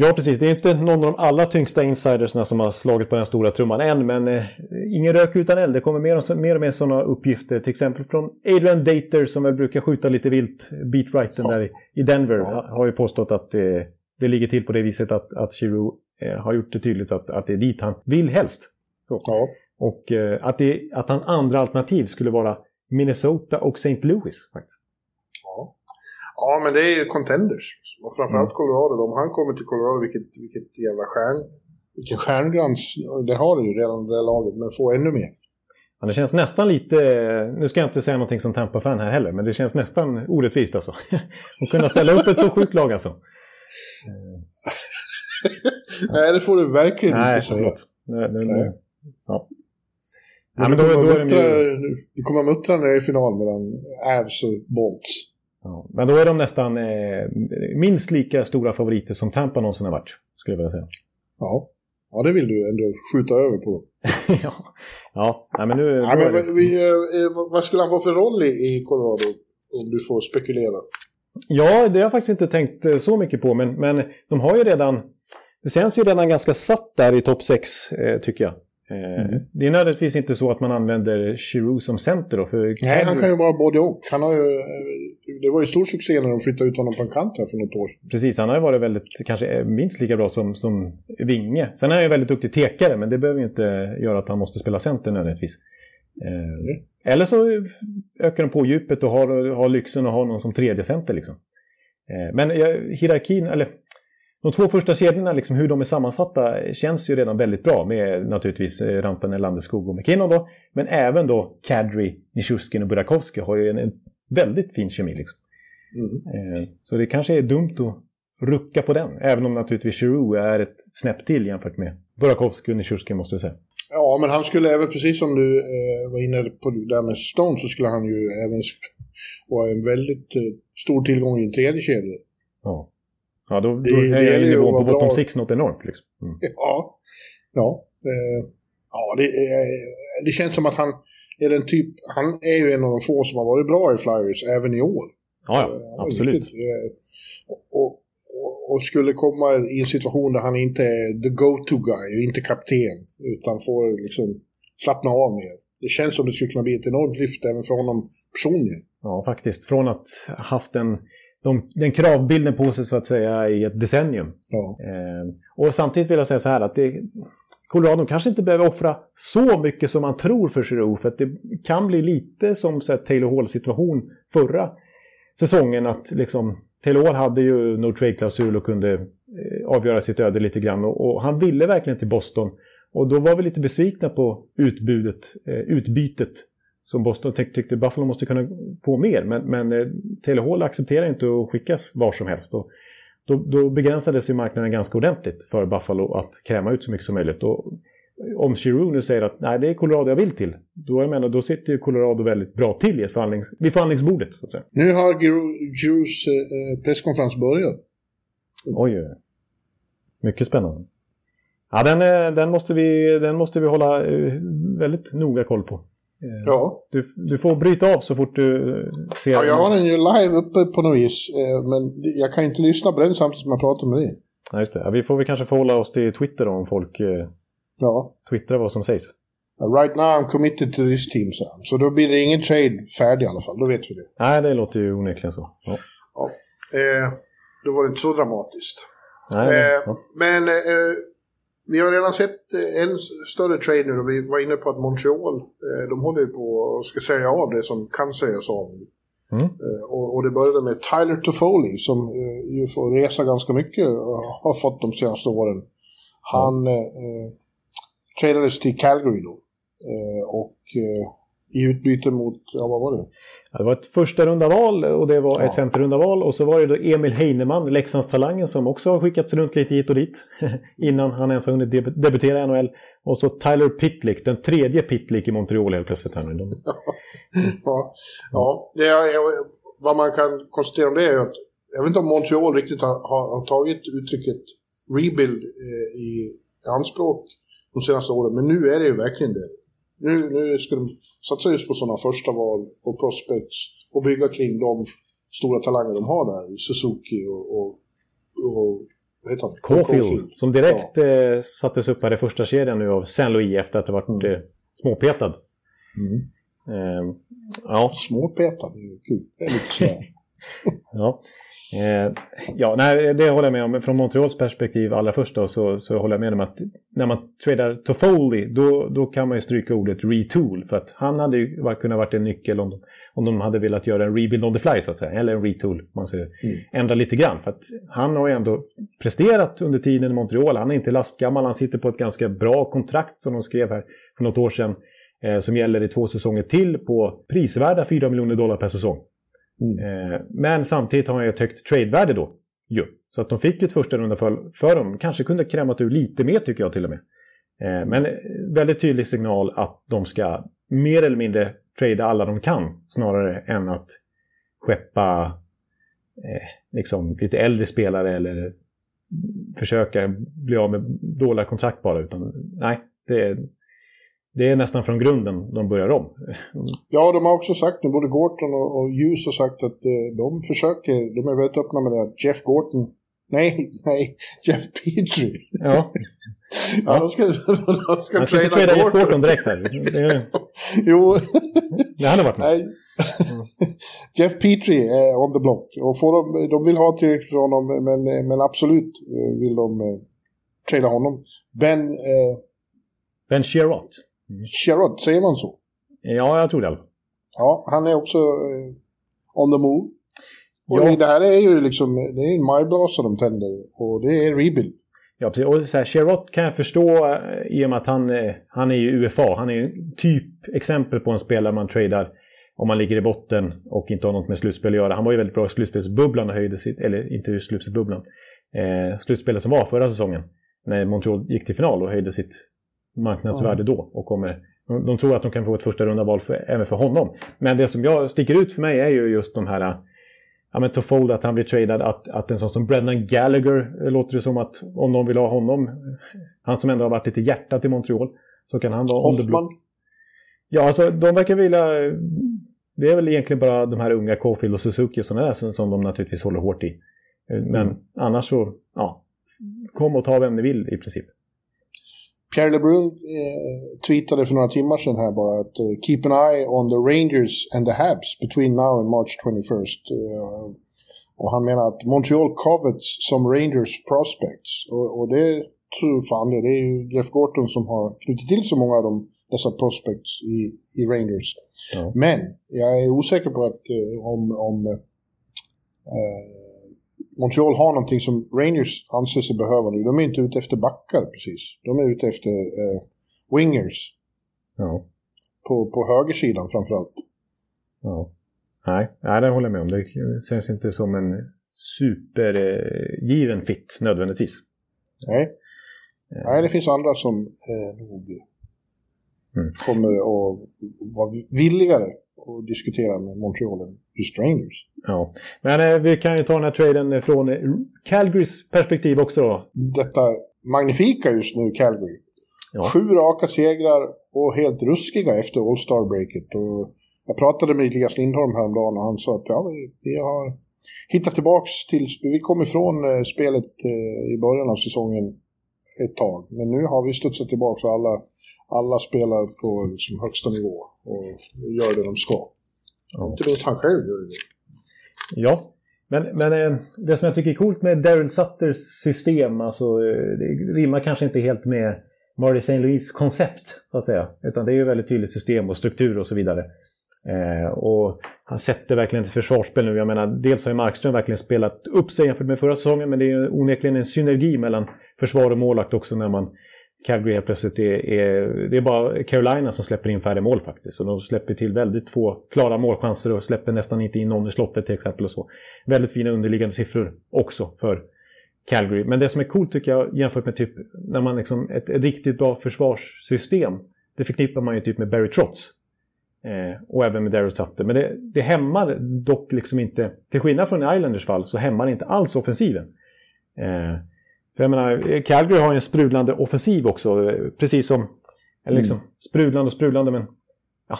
Ja, precis. Det är inte någon av de allra tyngsta insidersna som har slagit på den stora trumman än. Men eh, ingen rök utan eld. Det kommer mer och, mer och mer sådana uppgifter. Till exempel från Adrian Dater som väl brukar skjuta lite vilt. Beatwriten Ja. där i, Denver Ja. har- ju påstått att eh, det ligger till på det viset att, att Giroud eh, har gjort det tydligt att, att det är dit han vill helst. Så. Ja. Och eh, att, det, att hans andra alternativ skulle vara Minnesota och St. Louis. faktiskt. Ja. men det är ju contenders. Och framförallt Mm. Colorado. Om han kommer till Colorado, vilket, vilket jävla stjärn... Vilken stjärnglans. Det har det ju redan det laget, men få ännu mer. Ja, det känns nästan lite, nu ska jag inte säga någonting som Tampa-fan här heller, men det känns nästan orättvist alltså. Att kunna ställa upp ett så sjukt lag alltså. Nej, det får du verkligen Nej, inte säga. Nej, nej, Nej. nej. Ja. Men Ja, men då, då är de ju, du kommer muttra när det är final mellan Avs och Bolts. Ja, men då är de nästan eh, minst lika stora favoriter som Tampa någonsin har varit, skulle jag vilja säga. Ja. ja, det vill du ändå skjuta över på. ja, ja nej, men nu... Ja, men, det- vad- vi, eh, vad- vad skulle han få för roll i, i Colorado? Om du får spekulera. Ja, det har jag faktiskt inte tänkt eh, så mycket på, men, men de har ju redan... Det känns ju redan ganska satt där i topp 6, eh, tycker jag. Eh, Mm. Det är nödvändigtvis inte så att man använder Giroud som center då, för Nej, han kan ju vara både och. Han har ju, eh, det var ju stor succé när de flyttade ut honom på en kant här för något år sedan. Precis, han har ju varit väldigt, kanske eh, minst lika bra som, som Vinge. Sen är han ju väldigt duktig tekare, men det behöver ju inte göra att han måste spela center nödvändigtvis. Eh, Eller så ökar de på djupet och har, har lyxen att ha någon som tredje center liksom. Men hierarkin, eller de två första kedjorna, liksom, hur de är sammansatta, känns ju redan väldigt bra med naturligtvis eh, Rantanen, Landeskog och McKinnon då. Men även då Kadri, Nishuskin och Burakovsky har ju en, en väldigt fin kemi liksom. Mm. Eh, Så det kanske är dumt att rucka på den. Även om naturligtvis Giroud är ett snäpp till jämfört med Burakovsky och Nishuskin måste jag säga. Ja, men han skulle även, precis som du eh, var inne på det där med Stone, så skulle han ju även vara en väldigt eh, stor tillgång i en tredje kedja. Ja, ja då, då Det- det att nivån på bottom six något enormt. Liksom. Mm. Ja, ja. Eh, Ja, det, det känns som att han är den typ... Han är ju en av de få som har varit bra i Flyers även i år. Ja, ja absolut. Och, och, och, skulle komma i en situation där han inte är the go-to guy, inte kapten, utan får liksom slappna av mer. Det känns som det skulle kunna bli ett enormt lyft även för honom personligen. Ja, faktiskt. Från att ha haft en, de, den kravbilden på sig så att säga i ett decennium. Ja. Eh, och samtidigt vill jag säga så här att det, Colorado kanske inte behöver offra så mycket som man tror för Giroud. För att det kan bli lite som så här, Taylor Hall-situation förra säsongen. Att liksom, Taylor Hall hade ju no trade-klausul och kunde eh, avgöra sitt öde lite grann. Och, och, han ville verkligen till Boston. Och då var vi lite besvikna på utbudet, eh, utbytet som Boston tyck, tyckte Buffalo måste kunna få mer. Men, men eh, Taylor Hall accepterar inte att skickas var som helst. Och då, då begränsades ju marknaden ganska ordentligt för Buffalo att kräma ut så mycket som möjligt. Och om Giroud nu säger att nej, det är Colorado jag vill till, då, jag menar, då sitter ju Colorado väldigt bra till i förhandlings, vid förhandlingsbordet. Så att säga. Nu har Girouds eh, presskonferens börjat. Oj, mycket spännande. Ja, den, eh, den, måste vi, den måste vi hålla eh, väldigt noga koll på. Eh, ja. Du, du får bryta av så fort du ser... Ja, jag har den ju live uppe på något vis. Men jag kan inte lyssna på den samtidigt som jag pratar med dig. Ja, just det. Ja, vi får väl kanske förhålla oss till Twitter då, om folk ja. twittrar vad som sägs. Right now I'm committed to this team, så. så då blir det ingen trade färdig i alla fall. Då vet vi det. Nej, det låter ju onekligen så. Ja. ja. Eh, då var det inte så dramatiskt. Nej, eh, ja. Men eh, vi har redan sett eh, en större trade nu och vi var inne på att Montreal, eh, de håller på och ska säga av det som kan sägas av. Mm. Eh, och, och, det började med Tyler Toffoli som ju får resa ganska mycket och har fått de senaste åren. Han mm. eh, tradades till Calgary då. Eh, och i utbyte mot, ja vad var det? Ja, det var ett första runda val och det var ja. ett femte runda val och så var det då Emil Heinemann, Leksandstalangen som också har skickats runt lite hit och dit innan han ens har hunnit debutera i NHL. Och så Tyler Pitlick, den tredje Pitlick i Montreal helt plötsligt här nu. ja, ja det är, vad man kan konstatera om det är att jag vet inte om Montreal riktigt har, har, har tagit uttrycket rebuild eh, i anspråk de senaste åren, men nu är det ju verkligen det. Nu, nu ska de satsa just på sådana första val och prospects och bygga kring de stora talanger de har där. Suzuki och, och, och vad heter han? Caulfield, som direkt ja. eh, sattes upp här i första kedjan nu av Saint Louis efter att ha varit mm. småpetad. Mm. Eh, ja. Småpetad, det är kul. Det är lite sådär. ja. Eh, ja, nej, det håller jag med om. Från Montreals perspektiv allra först då, så, så håller jag med om att när man tradar Toffoli då, då kan man ju stryka ordet retool. För att han hade ju kunnat varit en nyckel om de, om de hade velat göra en rebuild on the fly så att säga. Eller en retool, man säger. Mm. Ändra lite grann. För att han har ju ändå presterat under tiden i Montreal. Han är inte lastgammal, han sitter på ett ganska bra kontrakt som de skrev här för något år sedan. Eh, som gäller i två säsonger till på prisvärda 4 miljoner dollar per säsong. Mm. Eh, men samtidigt har han ju ett högt tradevärde då. Jo. Så att de fick ett första runda för, för dem. Kanske kunde krämat ur lite mer tycker jag till och med. Eh, men väldigt tydlig signal att de ska mer eller mindre trada alla de kan. Snarare än att skeppa eh, liksom lite äldre spelare eller försöka bli av med dåliga kontrakt bara. Utan nej, det, det är nästan från grunden de börjar om. Ja, de har också sagt nu, både Gorton och, och Hughes har sagt att eh, de försöker, de är väldigt öppna med det, att Jeff Gorton, nej, nej, Jeff Petrie. Ja. ja, de ska, de ska ska inte trada Jeff Gorton direkt här. Det, jo. Det hade varit nej. Jeff Petrie är on the block. Och får de, de vill ha tillräckligt för honom, men, men absolut eh, vill de eh, trada honom. Ben... Eh, ben Sherrott. Sherrod, säger man så? Ja, jag tror det. Ja, han är också eh, on the move. Och ja. det här är ju liksom, det är en majbrasa de tänder och det är rebuild. Ja, precis. Och så här, Sherrod kan jag förstå eh, i och med att han, eh, han är ju UFA. Han är ju typ exempel på en spelare man tradar om man ligger i botten och inte har något med slutspel att göra. Han var ju väldigt bra i slutspelsbubblan och höjde sitt, eller inte slutspelsbubblan, eh, slutspelet som var förra säsongen. När Montreal gick till final och höjde sitt marknadsvärde då. Och kommer, de tror att de kan få ett första runda val för, även för honom. Men det som jag sticker ut för mig är ju just de här Ja men Tofold att han blir tradad, att, att en sån som Brendan Gallagher låter det som att om de vill ha honom, han som ändå har varit lite hjärtat i Montreal, Så kan han vara Hoffman. Ja, alltså de verkar vilja... Det är väl egentligen bara de här unga Caulfield och Suzuki och sådana där som, som de naturligtvis håller hårt i. Men Mm. annars så, ja. Kom och ta vem ni vill i princip. Pierre LeBrun eh, tweetade för några timmar sedan här bara att eh, “Keep an eye on the Rangers and the Habs between now and March 21st”. Eh, och han menar att Montreal covets som Rangers prospects. Och, och det tror fan det. Det är ju Jeff Gorton som har knutit till så många av de, dessa prospects i, i Rangers. Ja. Men jag är osäker på att eh, om, om eh, Montreal har någonting som Rangers anser sig behöva nu. De är inte ute efter backar precis. De är ute efter eh, wingers Ja. på, på högersidan framförallt. ja. Nej, nej, det håller jag med om. Det känns inte som en supergiven fit nödvändigtvis. Nej. Nej, det finns andra som eh, nog Mm. kommer att vara villigare att diskutera med Montreal än just Rangers. Ja. Men eh, vi kan ju ta den här traden från eh, Calgarys perspektiv också då. Detta magnifika just nu, Calgary. Ja. Sju raka segrar och helt ruskiga efter All-Star-breaket. Och jag pratade med Elias Lindholm häromdagen och han sa att ja, vi, vi har hittat tillbaks till... Vi kom ifrån eh, spelet eh, i början av säsongen ett tag. Men nu har vi studsat tillbaka och alla, alla spelar på liksom, högsta nivå och gör det de ska. Ja. Inte minst han själv gör det. Ja, men, men eh, det som jag tycker är coolt med Daryl Sutters system, alltså eh, det rimmar kanske inte helt med Marty St. Louis koncept, så att säga. Utan det är ju väldigt tydligt system och struktur och så vidare. Eh, och han sätter verkligen ett försvarsspel nu. Jag menar, dels har ju Markström verkligen spelat upp sig jämfört med förra säsongen, men det är ju onekligen en synergi mellan försvar och målakt också när man Calgary helt plötsligt är, är... Det är bara Carolina som släpper in färre mål faktiskt. Och de släpper till väldigt få klara målchanser och släpper nästan inte in någon i slottet till exempel. och så. Väldigt fina underliggande siffror också för Calgary. Men det som är coolt tycker jag jämfört med typ när man liksom ett, ett riktigt bra försvarssystem. Det förknippar man ju typ med Barry Trotz. Eh, och även med Daryl Sutter. Men det, det hämmar dock liksom inte, till skillnad från i Islanders fall, så hämmar det inte alls offensiven. Eh, för jag menar, Calgary har ju en sprudlande offensiv också, precis som, eller liksom sprudlande och sprudlande men, ja,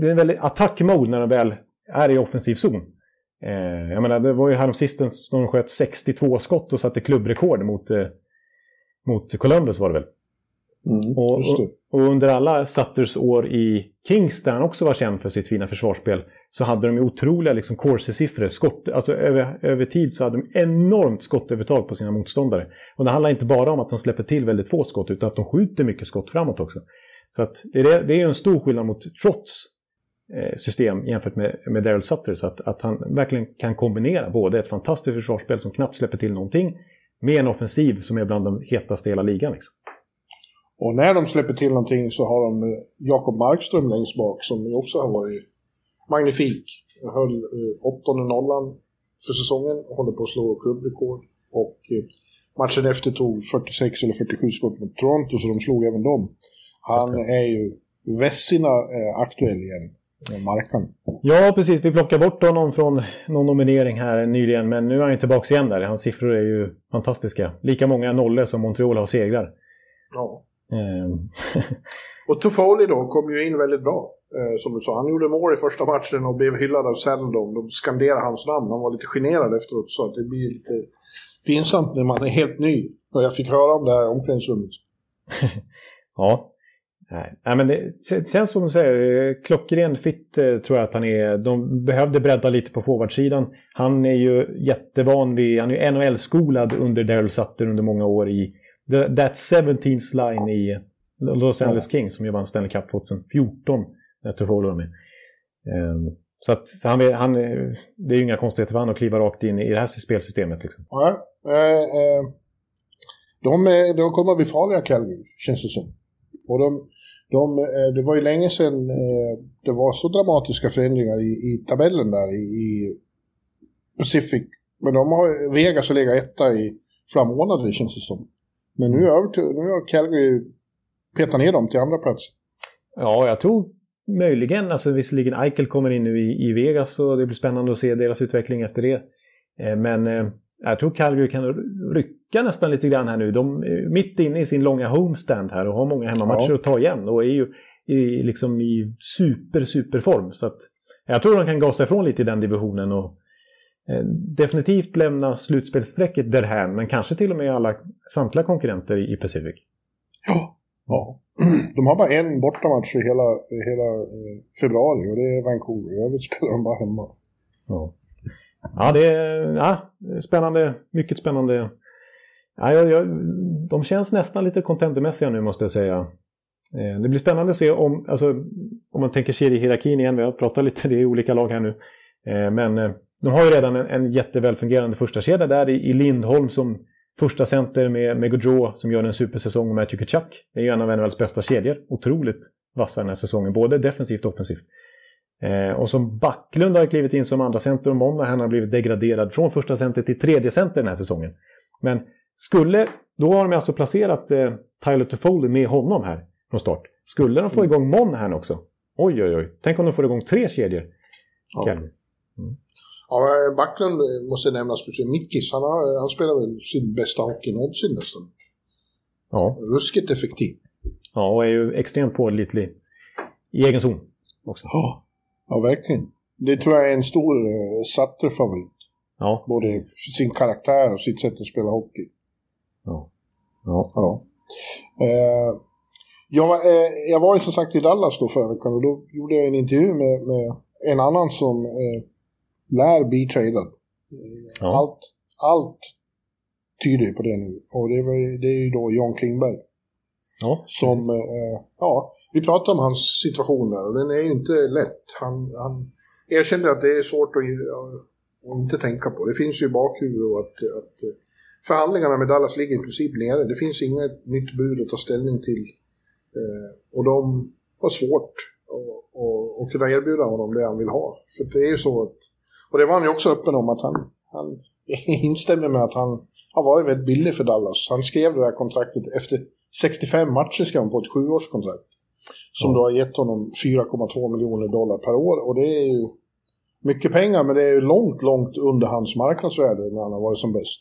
det är en väldigt attackmode när de väl är i offensiv zon. Eh, jag menar, det var ju häromsistens när de sköt 62 skott och satte klubbrekord mot, eh, mot Columbus var det väl. Mm, Och, och, under alla Sutters år i Kings, där han också var känd för sitt fina försvarsspel, så hade de ju otroliga liksom, Corsi-siffror. Skott, alltså över, över tid så hade de enormt skottövertag på sina motståndare. Och det handlar inte bara om att de släpper till väldigt få skott, utan att de skjuter mycket skott framåt också. Så att det, är, det är en stor skillnad mot Trotz eh, system jämfört med, med Daryl Sutter. Så att, att han verkligen kan kombinera både ett fantastiskt försvarsspel som knappt släpper till någonting, med en offensiv som är bland de hetaste i hela ligan. Liksom. Och när de släpper till någonting så har de eh, Jakob Markström längst bak som ju också har varit magnifik. Höll eh, åttonde nollan för säsongen och håller på att slå klubbrekord. Och eh, matchen efter tog 46 eller 47 skott mot Toronto så de slog även dem. Han är ju Vessina eh, aktuell igen, eh, Markan. Ja, precis. Vi plockar bort honom från någon nominering här nyligen, men nu är han ju tillbaka igen där. Hans siffror är ju fantastiska. Lika många nollor som Montreal har segrar. Ja. Ehm, Och Toffoli då kom ju in väldigt bra. Eh, som du sa, han gjorde mål i första matchen och blev hyllad av Seldon. De skanderade hans namn. Han var lite generad efteråt så att det blir lite pinsamt när man är helt ny. Och jag fick höra om det här omklädningsrummet. ja. Nej, men det känns som du säger, eh, klockren fit eh, tror jag att han är. De behövde bredda lite på forwardsidan. Han är ju jättevan vid, han är ju NHL-skolad under Daryl Sutter under många år i the, That 17th line i Los Angeles Kings som ju vann Stanley Cup 2014. När Toffolo var med. Så att så han, han, det är ju inga konstigheter för han att kliva rakt in i det här spelsystemet. Liksom. Ja, eh, eh, de, är- de kommer att bli farliga Calgary, känns det som. Och de, de, eh, det var ju länge sedan eh, det var så dramatiska förändringar i, i tabellen där i, i Pacific. Men de har Vegas har legat etta i flera månader, känns det som. Men nu, över nu har Calgary petat ner dem till andra plats. Ja, jag tror möjligen, alltså visserligen Eichel kommer in nu i, i Vegas och det blir spännande att se deras utveckling efter det. Eh, Men eh, jag tror Calgary kan rycka nästan lite grann här nu. De är mitt inne i sin långa homestand här och har många hemmamatcher ja. att ta igen. Och är ju i, liksom i super, super form. Så att, jag tror de kan gasa ifrån lite i den divisionen. Och, eh, definitivt lämna slutspelsstrecket därhän. Men kanske till och med alla, samtliga konkurrenter i, Pacific. Ja. ja. De har bara en bortamatch i hela, hela eh, februari och det är Vancouver. I övrigt spelar de bara hemma. Ja. Ja, det är ja, spännande. Mycket spännande. Ja, jag, jag, de känns nästan lite contentermässiga nu måste jag säga. Eh, det blir spännande att se om, alltså, om man tänker kedjehierarkin igen. Vi har pratat lite det i olika lag här nu. Eh, men eh, de har ju redan en, en jättevälfungerande första kedja där i, i Lindholm som första center med, med Gaudreau som gör en supersäsong med Matthew Kachuk. Det är ju en av NHLs bästa kedjor. Otroligt vassa den här säsongen, både defensivt och offensivt. Eh, och som Backlund har klivit in som andra center och Monahan har blivit degraderad från första center till tredje center den här säsongen. Men skulle, då har de alltså placerat eh, Tyler Toffoli med honom här från start. Skulle de få mm. igång Monahan också? Oj, oj, oj. Tänk om de får igång tre kedjor. Ja. Mm. Ja, Backlund måste nämnas, Mickis, han, har, han spelar väl sin bästa hockey någonsin nästan. Ja. Ruskigt effektiv. Ja, och är ju extremt pålitlig i egen zon också. Ja. Ja, verkligen. Det tror jag är en stor uh, Sutter-favorit. Ja, Både precis. sin karaktär och sitt sätt att spela hockey. Ja. Ja. ja. Uh, jag, var, uh, jag var ju som sagt i Dallas då förra veckan och då gjorde jag en intervju med, med en annan som uh, lär bli tradad. Ja. Allt, allt tyder på det nu. Och det, var, det är ju då John Klingberg. Ja. Som, ja, vi pratade om hans situation där och den är ju inte lätt. Han, han erkände att det är svårt att, att inte tänka på. Det finns ju i bakhuvudet att, att förhandlingarna med Dallas ligger i princip nere. Det finns inget nytt bud att ta ställning till. Eh, och de har svårt att, kunna erbjuda honom det han vill ha. För det är ju så att, och det var han ju också öppen om att han, han instämmer med att han har varit väldigt billig för Dallas. Han skrev det här kontraktet efter 65 matcher skrev han på ett sjuårskontrakt. Som ja. då har gett honom 4,2 miljoner dollar per år. Och det är ju mycket pengar, men det är ju långt, långt under hans marknadsvärde när han har varit som bäst.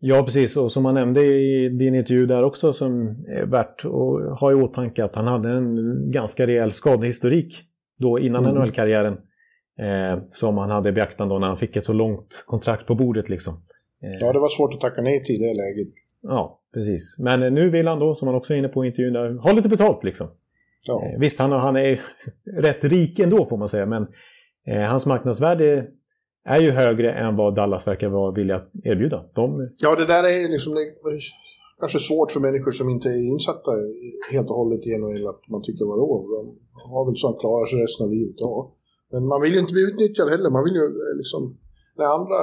Ja, precis. Och som han nämnde i din intervju där också som är värt att ha i åtanke att han hade en ganska rejäl skadehistorik då innan mm. NHL-karriären. Eh, som han hade i beaktande när han fick ett så långt kontrakt på bordet liksom. Eh, ja, det var svårt att tacka nej till det läget. Ja, precis. Men nu vill han då, som han också är inne på i intervjun, ha lite betalt liksom. Ja. Eh, visst, han, han är rätt rik ändå får man säga, men eh, hans marknadsvärde är ju högre än vad Dallas verkar vara villiga att erbjuda. De... Ja, det där är liksom kanske svårt för människor som inte är insatta helt och hållet i NHL att man tycker vadå, de har väl så att klara sig resten av livet. Ja. Men man vill ju inte bli utnyttjad heller. Man vill ju eh, liksom, när andra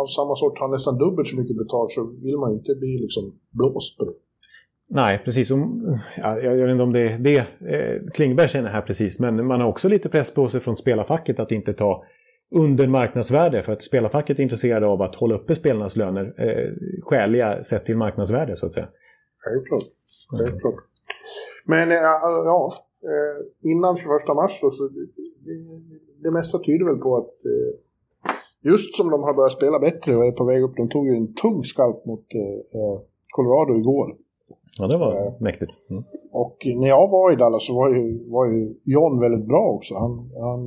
av samma sort har nästan dubbelt så mycket betalt så vill man inte bli liksom blåst på det. Nej, precis. Ja, jag vet inte om det är det eh, Klingberg känner här precis, men man har också lite press på sig från spelarfacket att inte ta under marknadsvärde för att spelarfacket är intresserade av att hålla uppe spelarnas löner eh, skäliga sett till marknadsvärde så att säga. Självklart. Självklart. Men ja, innan 21 mars då så det, mesta tyder väl på att äh, just som de har börjat spela bättre och är på väg upp, de tog ju en tung skalp mot Colorado igår. Ja, det var eh, mäktigt. Mm. Och när jag var i Dallas så var ju, var ju John väldigt bra också. Han, han,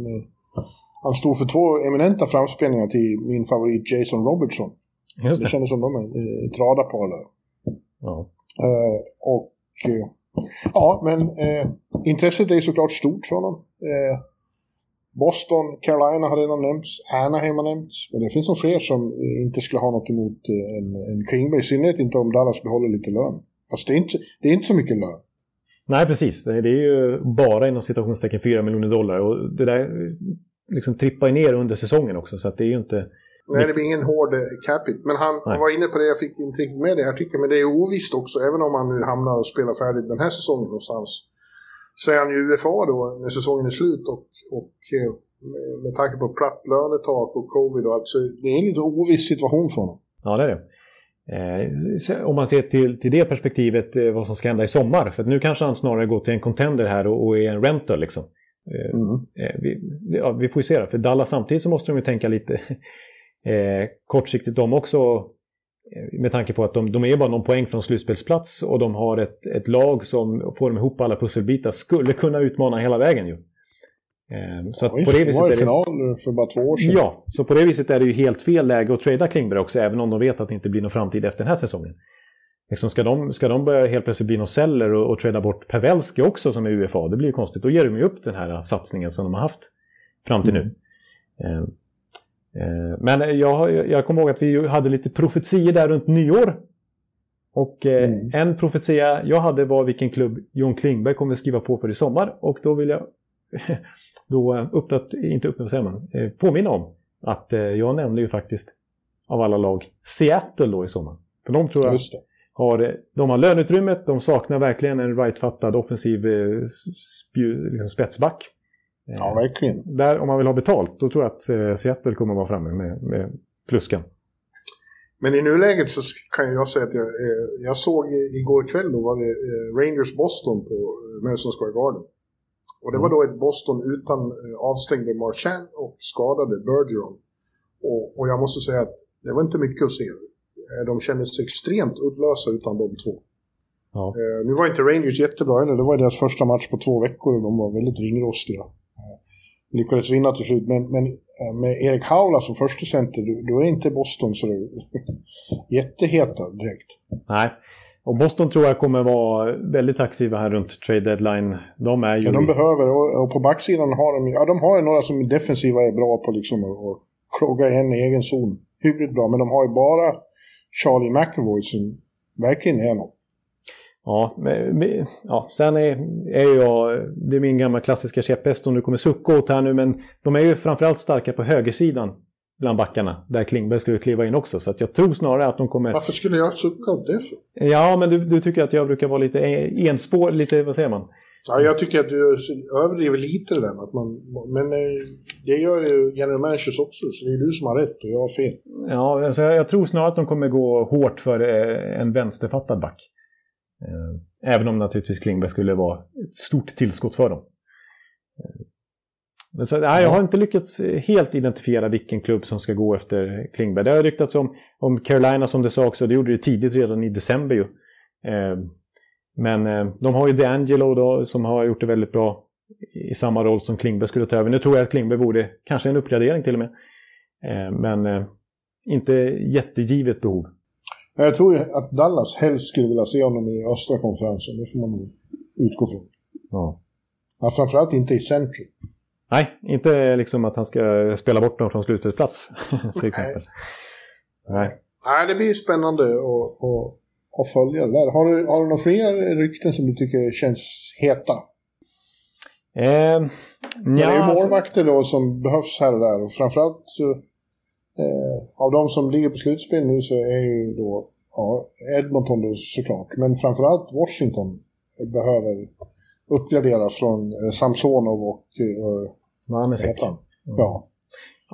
han stod för två eminenta framspelningar till min favorit Jason Robertson. Just det. det kändes som de är ett radarpar där. Ja. Eh, och eh, ja, men eh, intresset är såklart stort för honom. Eh, Boston, Carolina har redan nämnts, Anaheim har nämnts. Men det finns nog fler som inte skulle ha något emot eh, en, en Klingberg, i synnerhet inte om Dallas behåller lite lön. Fast det är inte, det är inte så mycket lön. Nej, precis. Det är ju bara inom citationstecken 4 miljoner dollar. Och det där liksom trippar ner under säsongen också. Så det är ju inte... Nej, det blir ingen hård eh, capit. Men han Nej. var inne på det, jag fick inte riktigt med det i artikeln, men det är ovisst också. Även om han nu hamnar och spelar färdigt den här säsongen någonstans. Så är han ju UFA då när säsongen är slut. Och, och eh, med, tanke på platt lönetak och covid och allt så det är en lite oviss situation för honom. Ja, det är det. Eh, om man ser till, till det perspektivet eh, vad som ska hända i sommar. För nu kanske han snarare går till en contender här och, och är en rental liksom. Eh, mm. vi, ja, vi får ju se det. För Dallas samtidigt så måste de ju tänka lite Eh, kortsiktigt de också, eh, med tanke på att de, de är bara någon poäng från slutspelsplats och de har ett, ett lag som får de ihop alla pusselbitar, skulle kunna utmana hela vägen ju. Eh, så på det viset var i final för bara två år sedan. Ja, så på det viset är det ju helt fel läge att trada Klingberg också, även om de vet att det inte blir någon framtid efter den här säsongen. Liksom ska, de, ska de börja helt plötsligt bli någon celler och, och trada bort Pavelski också som är UFA, det blir ju konstigt. Då ger de ju upp den här satsningen som de har haft fram till mm. nu. Eh, eh, men jag, jag kommer ihåg att vi hade lite profetier där runt nyår. Och eh, mm. en profetia jag hade var vilken klubb John Klingberg kommer skriva på för i sommar. Och då vill jag då uppdat, inte uppdatera man, eh, påminna om att eh, jag nämnde ju faktiskt av alla lag Seattle då i sommar. För de tror jag har, de har löneutrymmet, de saknar verkligen en rightfattad offensiv eh, spju, liksom spetsback. Ja, verkligen. Där, om man vill ha betalt, då tror jag att Seattle kommer vara framme med, med pluskan. Men i nuläget så kan jag säga att jag, jag såg igår kväll då var det Rangers Boston på Madison Square Garden. Och det var då ett Boston utan eh, avstängde Marchand och skadade Bergeron. Och, och, jag måste säga att det var inte mycket att se. Eh, de kändes extremt uddlösa utan de två. Ja. Eh, nu var inte Rangers jättebra heller. Det var deras första match på två veckor och de var väldigt ringrostiga. Lyckades vinna till slut. Men, men med Erik Haula som första center, då är inte Boston så jätteheta direkt. Nej. Och Boston tror jag kommer vara väldigt aktiva här runt trade deadline. De är ju... Ja, de behöver. Och, på backsidan har de, ja, de har ju några som defensiva är bra på liksom att kroga igen i egen zon. Hyggligt bra, men de har ju bara Charlie McAvoy som verkligen är något. Ja, men, ja, sen är, är jag, det är min gamla klassiska käpphäst om du kommer sucka åt här nu, men de är ju framförallt starka på högersidan bland backarna. Där Klingberg skulle kliva in också. Så att jag tror snarare att de kommer... Varför skulle jag sucka åt det för? Ja, men du, du tycker att jag brukar vara lite enspår, lite, vad säger man? Ja, jag tycker att du överdriver lite det där. Att man, men eh, det gör ju general managers också, så det är du som har rätt och jag har fel. Ja, alltså jag, jag tror snarare att de kommer gå hårt för eh, en vänsterfattad back. Eh, även om naturligtvis Klingberg skulle vara ett stort tillskott för dem. Så, nej, jag har inte lyckats helt identifiera vilken klubb som ska gå efter Klingberg. Det har ryktats om, om Carolina som du sa också, det gjorde det tidigt redan i december ju. Eh, men eh, de har ju DeAngelo då, som har gjort det väldigt bra i samma roll som Klingberg skulle ta över. Nu tror jag att Klingberg vore kanske en uppgradering till och med. Eh, men eh, inte jättegivet behov. Jag tror att Dallas helst skulle vilja se honom i östra konferensen. Det får man utgå från. Ja. ja framförallt inte i centrum. Nej, inte liksom att han ska spela bort dem från slutspelsplats. till exempel. Nej. Nej. det blir spännande att, att, att följa det där. Har du, har du några fler rykten som du tycker känns heta? Eh, det är ju alltså- målvakter då som behövs här och där. Och framförallt så, eh, av de som ligger på slutspel nu så är ju då ja, Edmonton då såklart. Men framförallt Washington behöver uppgradera från eh, Samsonov och eh, Vanesek. Ja. ja.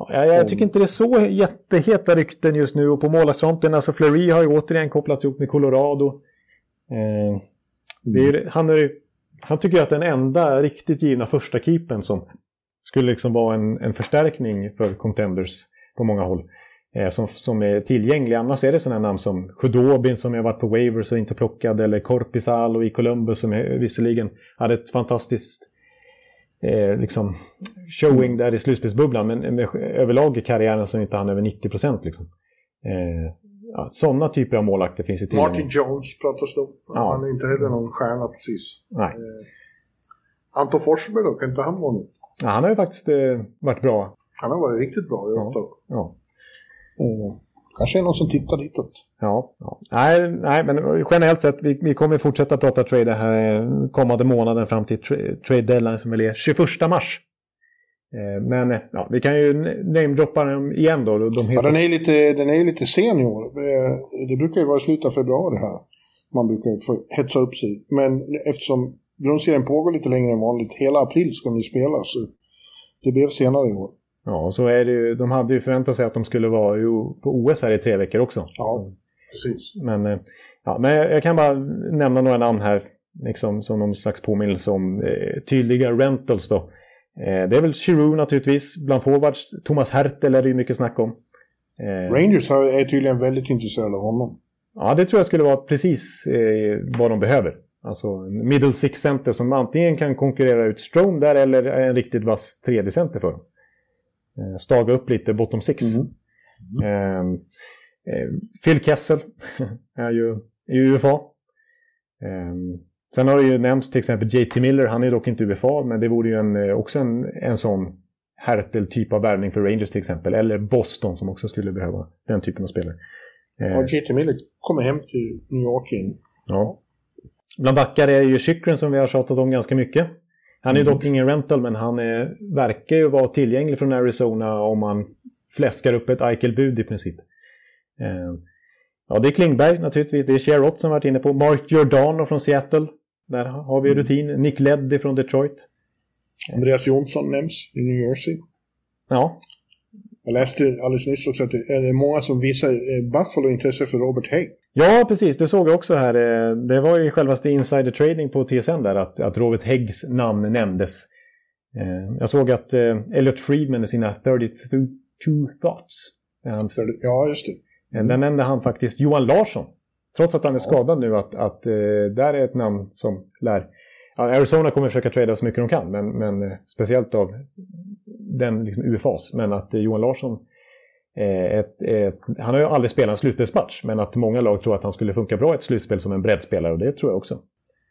Ja, jag, tycker inte det är så jätteheta rykten just nu och på målvaktsfronten, alltså Fleury har ju återigen kopplats ihop med Colorado. Eh, är, mm. han, är, han tycker att den enda riktigt givna första keepen som skulle liksom vara en, en förstärkning för contenders på många håll. Eh, som, som är tillgänglig. Annars är det sådana namn som Khudobin som har varit på waivers och inte plockad. Eller Korpisalo i Columbus som är, visserligen hade ett fantastiskt eh, liksom showing där i slutspelsbubblan. Men överlag i karriären så är inte han över 90 procent. Liksom. Eh, ja, sådana typer av målakter finns ju till. Martin Jones pratas det om. Ja. Han är inte heller någon stjärna precis. Nej. Eh, Anton Forsberg då, kan inte han vara något? Ja, han har ju faktiskt eh, varit bra. Han har varit riktigt bra i ja. ja. Mm. Kanske är någon som tittar ditåt. Ja, ja. Nej, nej, men generellt sett, vi, vi kommer fortsätta prata trade här kommande månaden fram till tra trade deadline som väl är 21 mars. Eh, men ja, vi kan ju namedroppa den igen då. De heter... Ja, den är lite, den är lite sen i år. Eh, det brukar ju vara i slutet av februari här. Man brukar få hetsa upp sig. Men eftersom grundserien pågår lite längre än vanligt, hela april ska ni spela, så det blev senare i år. Ja, så är det ju. De hade ju förväntat sig att de skulle vara på OS här i tre veckor också. Ja, precis. Men, eh, ja, men jag kan bara nämna några namn här. Liksom, som någon slags påminnelse om eh, tydliga rentals då. Eh, det är väl Giroud naturligtvis. Bland forwards, Thomas Hertel är det ju mycket snack om. Eh, Rangers är tydligen väldigt intresserade av honom. Ja, det tror jag skulle vara precis eh, vad de behöver. Alltså middle six center som antingen kan konkurrera ut Strome där eller en riktigt vass tredje center för dem. Eh, staga upp lite bottom six. Mm. Eh, eh, Phil Kessel är ju i UFA. Eh, sen har det ju nämnts till exempel JT Miller, han är dock inte UFA, men det vore ju en, eh, också en, en sån Hertel-typ av värvning för Rangers till exempel. Eller Boston som också skulle behöva den typen av spelare. Eh, Ja, JT Miller kommer hem till New York in. Ja. Bland backar är ju Chychren som vi har tjatat om ganska mycket. Han är dock ingen rental, men han är, verkar ju vara tillgänglig från Arizona om man fläskar upp ett Eichel-bud i princip. Eh, ja, det är Klingberg naturligtvis. Det är Sherrott som varit inne på. Mark Giordano från Seattle. Där har vi rutin. Nick Leddy från Detroit. Andreas Jonsson nämns i New Jersey. Ja, Jag läste alldeles nyss också att det är många som visar eh, Buffalo-intresse för Robert Hägg. Ja, precis. Det såg jag också här. Eh, Det var ju självaste insider trading på TSN där att, att Robert Häggs namn nämndes. Eh, Jag såg att eh, Elliot Friedman i sina 32 thoughts. han- Ja, just det. Där nämnde han faktiskt Johan Larsson. Trots att han är skadad nu att, att där är ett namn som lär... Arizona kommer försöka trada så mycket de kan, men, men speciellt av den liksom, UFAs. Men att Johan Larsson ett, ett, han har ju aldrig spelat en slutspelsmatch, men att många lag tror att han skulle funka bra i ett slutspel som en breddspelare, och det tror jag också.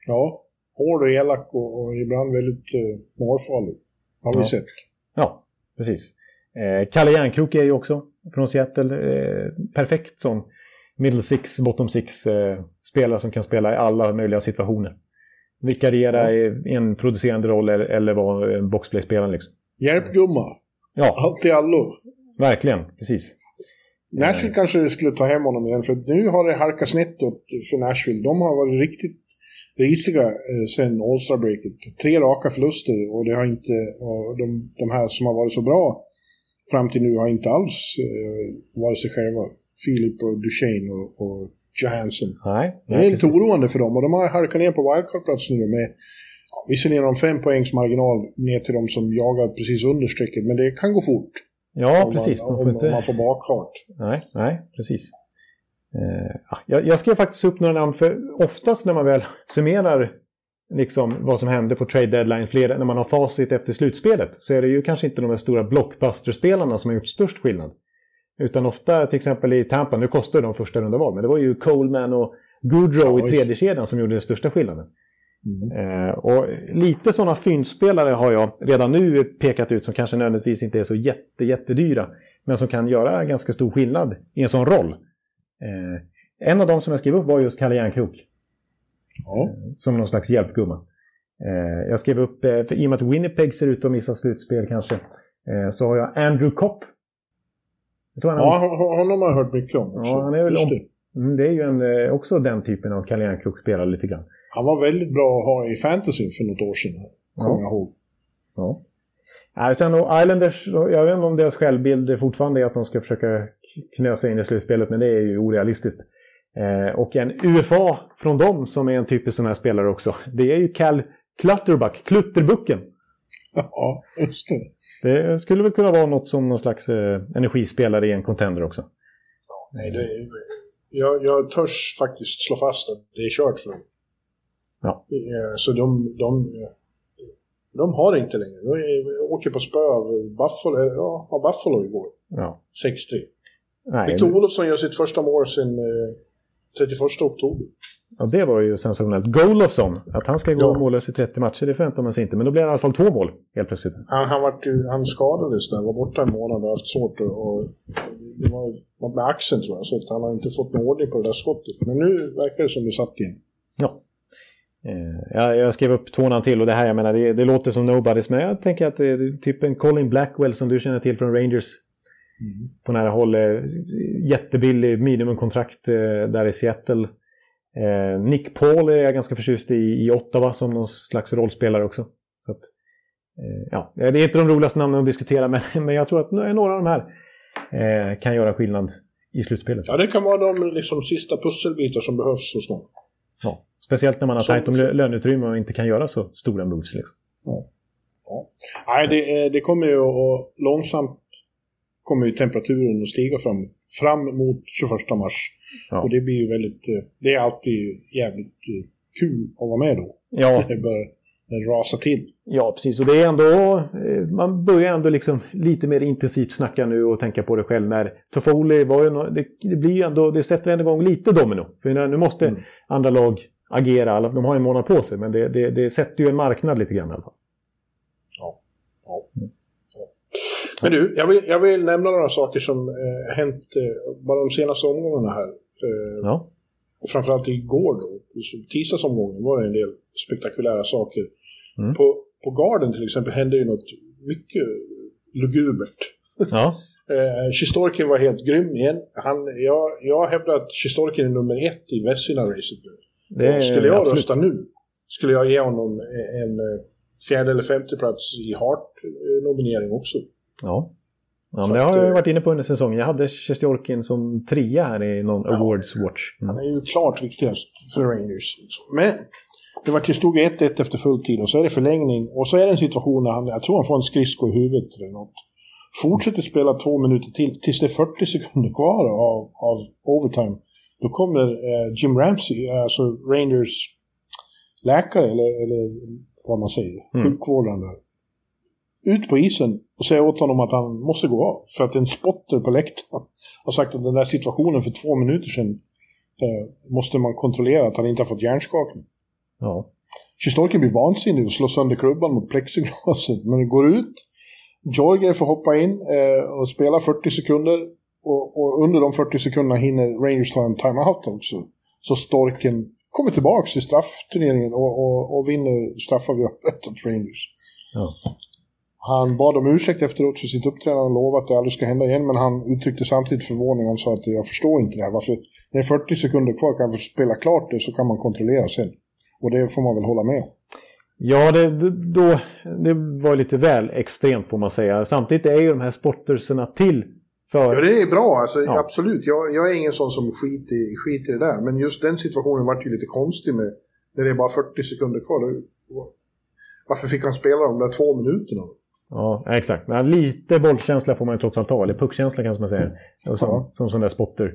Ja, hård och elak och, och ibland väldigt eh, målfarlig. Har vi Ja. sett. Ja, precis. Eh, Kalle Järnkrok är ju också från Seattle. Eh, perfekt som middle six, bottom six eh, spelare som kan spela i alla möjliga situationer. Vikariera i en producerande roll eller, eller vara en boxplay-spelare liksom. Hjälpgumma. Ja, Allt i allo. Verkligen. Precis. Nashville kanske skulle ta hem honom igen, för nu har det halkat snett åt för Nashville. De har varit riktigt risiga eh, sen All-Star-breaket. Tre raka förluster och det har inte, och de, de här som har varit så bra fram till nu har inte alls eh, varit sig själva. Filip och Duchene och, och Johansson. Nej, Det är lite oroande för dem och de har halkat ner på wildcard-plats nu med ja, visserligen har de fem poängs marginal ner till de som jagar precis under strecket, men det kan gå fort. Ja, om precis. Man, om, får om inte... man får bakfart. Nej, nej, precis. Eh, ja, jag, jag skrev faktiskt upp några namn, för oftast när man väl summerar liksom vad som hände på trade deadline, flera, när man har facit efter slutspelet, så är det ju kanske inte de här stora blockbuster-spelarna som har gjort störst skillnad. Utan ofta, till exempel i Tampa, nu kostar de första runda val, men det var ju Coleman och Goodrow Ja, i tredje kedjan som gjorde den största skillnaden. Mm. Eh, och lite sådana fyndspelare har jag redan nu pekat ut som kanske nödvändigtvis inte är så jätte, jättedyra. Men som kan göra ganska stor skillnad i en sån roll. Eh, en av dem som jag skrev upp var just Kalle Järnkrok. Ja. Som någon slags hjälpgumma. Eh, jag skrev upp, eh, för i och med att Winnipeg ser ut att missa slutspel kanske, eh, så har jag Andrew Kopp. Jag tror han Ja, hon- honom har jag hört mycket om. också. Ja, han är väl om-. Mm, det är ju en, eh, också den typen av Kalle Järnkrok-spelare lite grann. Han var väldigt bra att ha i fantasy för något år sedan. Kommer Ja. jag ihåg. Ja. Nej, sen då Islanders, jag vet inte om deras självbild fortfarande är att de ska försöka knösa in i slutspelet, men det är ju orealistiskt. Eh, och en UFA från dem som är en typisk sån här spelare också, det är ju Cal Clutterbuck, Klutterbucken. Ja, just det. Det skulle väl kunna vara något som någon slags eh, energispelare i en contender också. Nej, det är, jag, jag törs faktiskt slå fast att det är kört för dem. Ja. Eh, Så de, de, de har det inte längre. De åker på spö av Buffalo, eh, ja, av Buffalo igår. Ja. 6-3. Nej, Victor Olofsson gör sitt första mål sedan eh, 31 oktober. ja, det var ju sensationellt. Golofsson, att han ska gå Ja. mållös i 30 matcher, det förväntar man sig inte. Men då blir det i alla fall två mål helt plötsligt. Han, han, vart, ju- han skadades där, var borta en månad och haft svårt och, det var något med axeln tror jag, så att han har inte fått någon ordning på det där skottet. Men nu verkar det som det satt in. Ja. Eh, jag, jag skrev upp två namn till och det här, jag menar, det, det låter som nobodies, men jag tänker att det är typ en Colin Blackwell som du känner till från Rangers. På nära håll. eh, Jättebillig minimumkontrakt eh, där i Seattle. Eh, Nick Paul är jag ganska förtjust i, i Ottawa som någon slags rollspelare också. Så att, ja, det är inte de roligaste namnen att diskutera, men, men jag tror att några av de här kan göra skillnad i slutspelet. Ja, det kan vara de liksom, sista pusselbitar som behövs hos någon. Ja. Speciellt när man har Som- tajt om lö- löneutrymme och inte kan göra så stora moves. Liksom. Nej, det, det kommer ju att långsamt kommer ju temperaturen att stiga fram, fram mot 21 mars. Ja. Och det blir ju väldigt, eh, det är alltid jävligt eh, kul att vara med då. Ja, Det börjar det rasar till. Ja, precis. Och det är ändå, eh, man börjar ändå liksom lite mer intensivt snacka nu och tänka på det själv. När Toffoli var ju, nå- det, det blir ändå, det sätter ändå igång lite domino. För nu måste Mm. andra lag agera. De har en månad på sig, men det, det, det sätter ju en marknad lite grann i alla fall. Ja. Ja. Ja. Men du, jag vill, jag vill nämna några saker som eh, hänt eh, bara de senaste omgångarna här. Eh, Ja. Framförallt igår då, tisdagsomgången var det en del spektakulära saker. Mm. På, på Garden till exempel hände ju något mycket lugubert. Ja. Eh, Shistorkin var helt grym igen. Han, jag, jag hävdar att Shistorkin är nummer ett i Vessina-racet nu. Skulle jag absolut. rösta nu skulle jag ge honom en eh, fjärde eller femte plats i Hart-nominering också. Ja. Ja, men det har jag eh, varit inne på under säsongen. Jag hade Sjestjorkin som trea här i någon Ja. Awards Watch. Mm. Han är ju klart viktigast för Rangers. Men det var till stod 1-1 efter full tid och så är det förlängning och så är det en situation där han, jag tror han får en skridsko i huvudet eller något. Fortsätter spela två minuter till tills det är 40 sekunder kvar av, av overtime. Då kommer eh, Jim Ramsey, alltså Rangers läkare eller, eller vad man säger, Mm. sjukvårdande. Ut på isen och säger åt honom att han måste gå av. För att en spotter på läktaren har sagt att den där situationen för två minuter sedan eh, måste man kontrollera att han inte har fått hjärnskakning. Ja. Sjistolkin blir vansinnig och slår sönder klubban mot plexiglaset. Men det går ut. Georgiev får hoppa in eh, och spela 40 sekunder. Och, och under de 40 sekunderna hinner Rangers ta en timeout också. Så Storken kommer tillbaks i straffturneringen och, och, och vinner straffavgörandet åt Rangers. Ja. Han bad om ursäkt efteråt för sitt uppträdande och lovade att det aldrig ska hända igen. Men han uttryckte samtidigt förvåning. Han sa att jag förstår inte det här. Varför? När det är 40 sekunder kvar kan vi spela klart det så kan man kontrollera sen. Och det får man väl hålla med om. Ja, det, då, det var lite väl extremt får man säga. Samtidigt är ju de här sporterserna till för... Ja, det är bra. Alltså, Ja. Absolut. Jag, jag är ingen sån som skiter i, skiter i det där. Men just den situationen vart ju lite konstig med när det är bara 40 sekunder kvar. Varför fick han spela de där två minuterna? Ja, exakt. Men lite bollkänsla får man ju trots allt ha. Eller puckkänsla kanske man säger. Och som, Ja. som sån där spotter.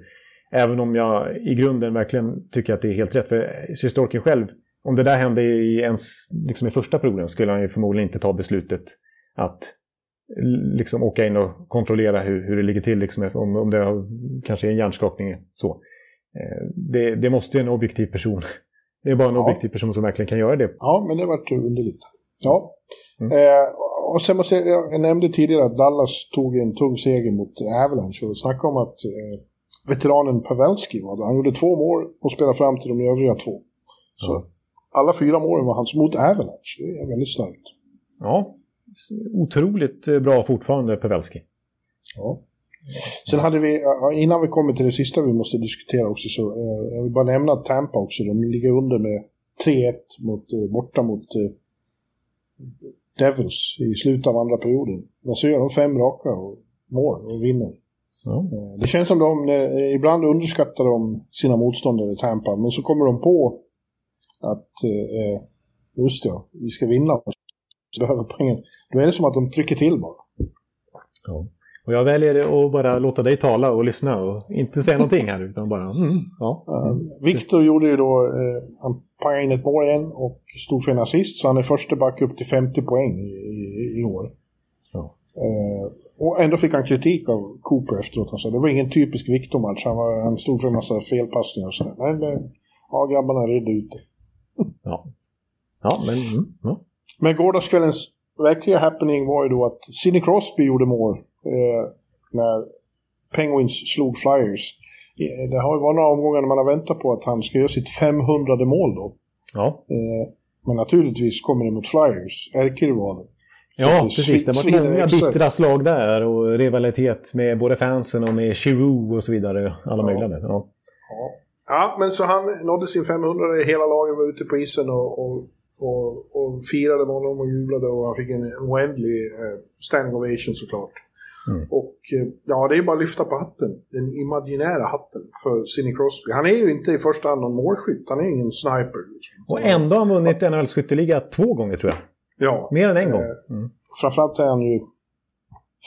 Även om jag i grunden verkligen tycker att det är helt rätt. För Sjestjorkin själv, om det där hände i, ens, liksom i första perioden skulle han ju förmodligen inte ta beslutet att liksom åka in och kontrollera hur, hur det ligger till. Liksom, om, om det har, kanske är en hjärnskakning. Så. Eh, Det, det måste ju en objektiv person. Det är bara en Ja. objektiv person som verkligen kan göra det. Ja, men det vart underligt. Ja. Mm. Eh, och sen måste jag, jag nämnde tidigare att Dallas tog en tung seger mot Avalanche. Och snacka om att eh, veteranen Pavelski var där. Han gjorde två mål och spelade fram till de övriga två. Så Ja. alla fyra målen var hans mot Avalanche. Det är väldigt starkt. Ja, otroligt eh, bra fortfarande Pavelski. Ja. Sen hade vi, innan vi kommer till det sista vi måste diskutera också, så eh, jag vill bara nämna att Tampa också, de ligger under med 3-1 mot, eh, borta mot eh, Devils i slutet av andra perioden. Men så gör de fem raka och mål och vinner. Ja. Eh, det känns som de, eh, ibland underskattar de sina motståndare Tampa, men så kommer de på att, eh, eh, just ja, vi ska vinna. Så behöver poängen. Då är det som att de trycker till bara. Ja. Och jag väljer att bara låta dig tala och lyssna och inte säga någonting här utan bara mm, ja. Uh, Viktor gjorde ju då, eh, han pangade in ett mål igen och stod för en assist, så han är första back upp till 50 poäng i, i, i år. Ja. Eh, och ändå fick han kritik av Cooper efteråt. Han sa det var ingen typisk Viktor-match, han, var- han stod för en massa felpassningar och sådär. Men eh, ja, grabbarna redde ut det. Ja, ja men mm, ja. Men gårdagskvällens verkliga happening var ju då att Sidney Crosby gjorde mål eh, när Penguins slog Flyers. Eh, Det har ju varit några omgångar när man har väntat på att han ska göra sitt 500 mål då. ja. Eh, men naturligtvis kommer det mot Flyers, ärkerivalen. Ja, precis. Det varit många bittra slag där och rivalitet med både fansen och med Giroux och så vidare. Alla Ja. möjliga. där. Ja. Ja, men så han nådde sin 500, hela laget var ute på isen och, och, och, och firade med honom och jublade och han fick en oändlig eh, standing ovation såklart. Mm. Och eh, ja, det är bara att lyfta på hatten, den imaginära hatten för Sidney Crosby. Han är ju inte i första hand någon målskytt, han är ingen sniper. Liksom. Och ändå har han vunnit NHLs skytteliga två gånger tror jag. Ja, Mer än en gång. Eh, Mm. framförallt är han ju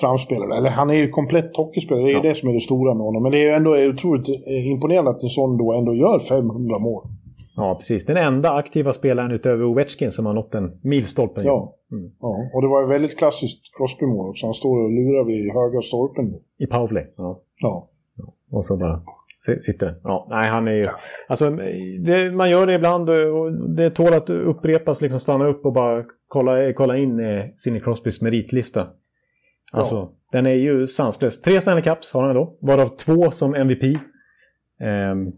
framspelare. Eller han är ju komplett hockeyspelare, det är Ja. det som är det stora med honom. Men det är ju ändå otroligt eh, imponerande att en sån då ändå gör 500 mål. Ja, precis. Den enda aktiva spelaren utöver Ovechkin som har nått en milstolpe. Ja. Mm. ja. Och det var ju väldigt klassiskt Crosby-mål också. Han står och lurar vid höga stolpen. I powerplay. Ja. Ja. Och så bara si- sitter den. Ja, nej, han är ju... Alltså, det, man gör det ibland och det tål att upprepas, liksom stanna upp och bara kolla, kolla in eh, Sidney Crosbys meritlista. Alltså, den är ju sanslös. Tre Stanley Cups har han då, varav två som MVP. Ehm,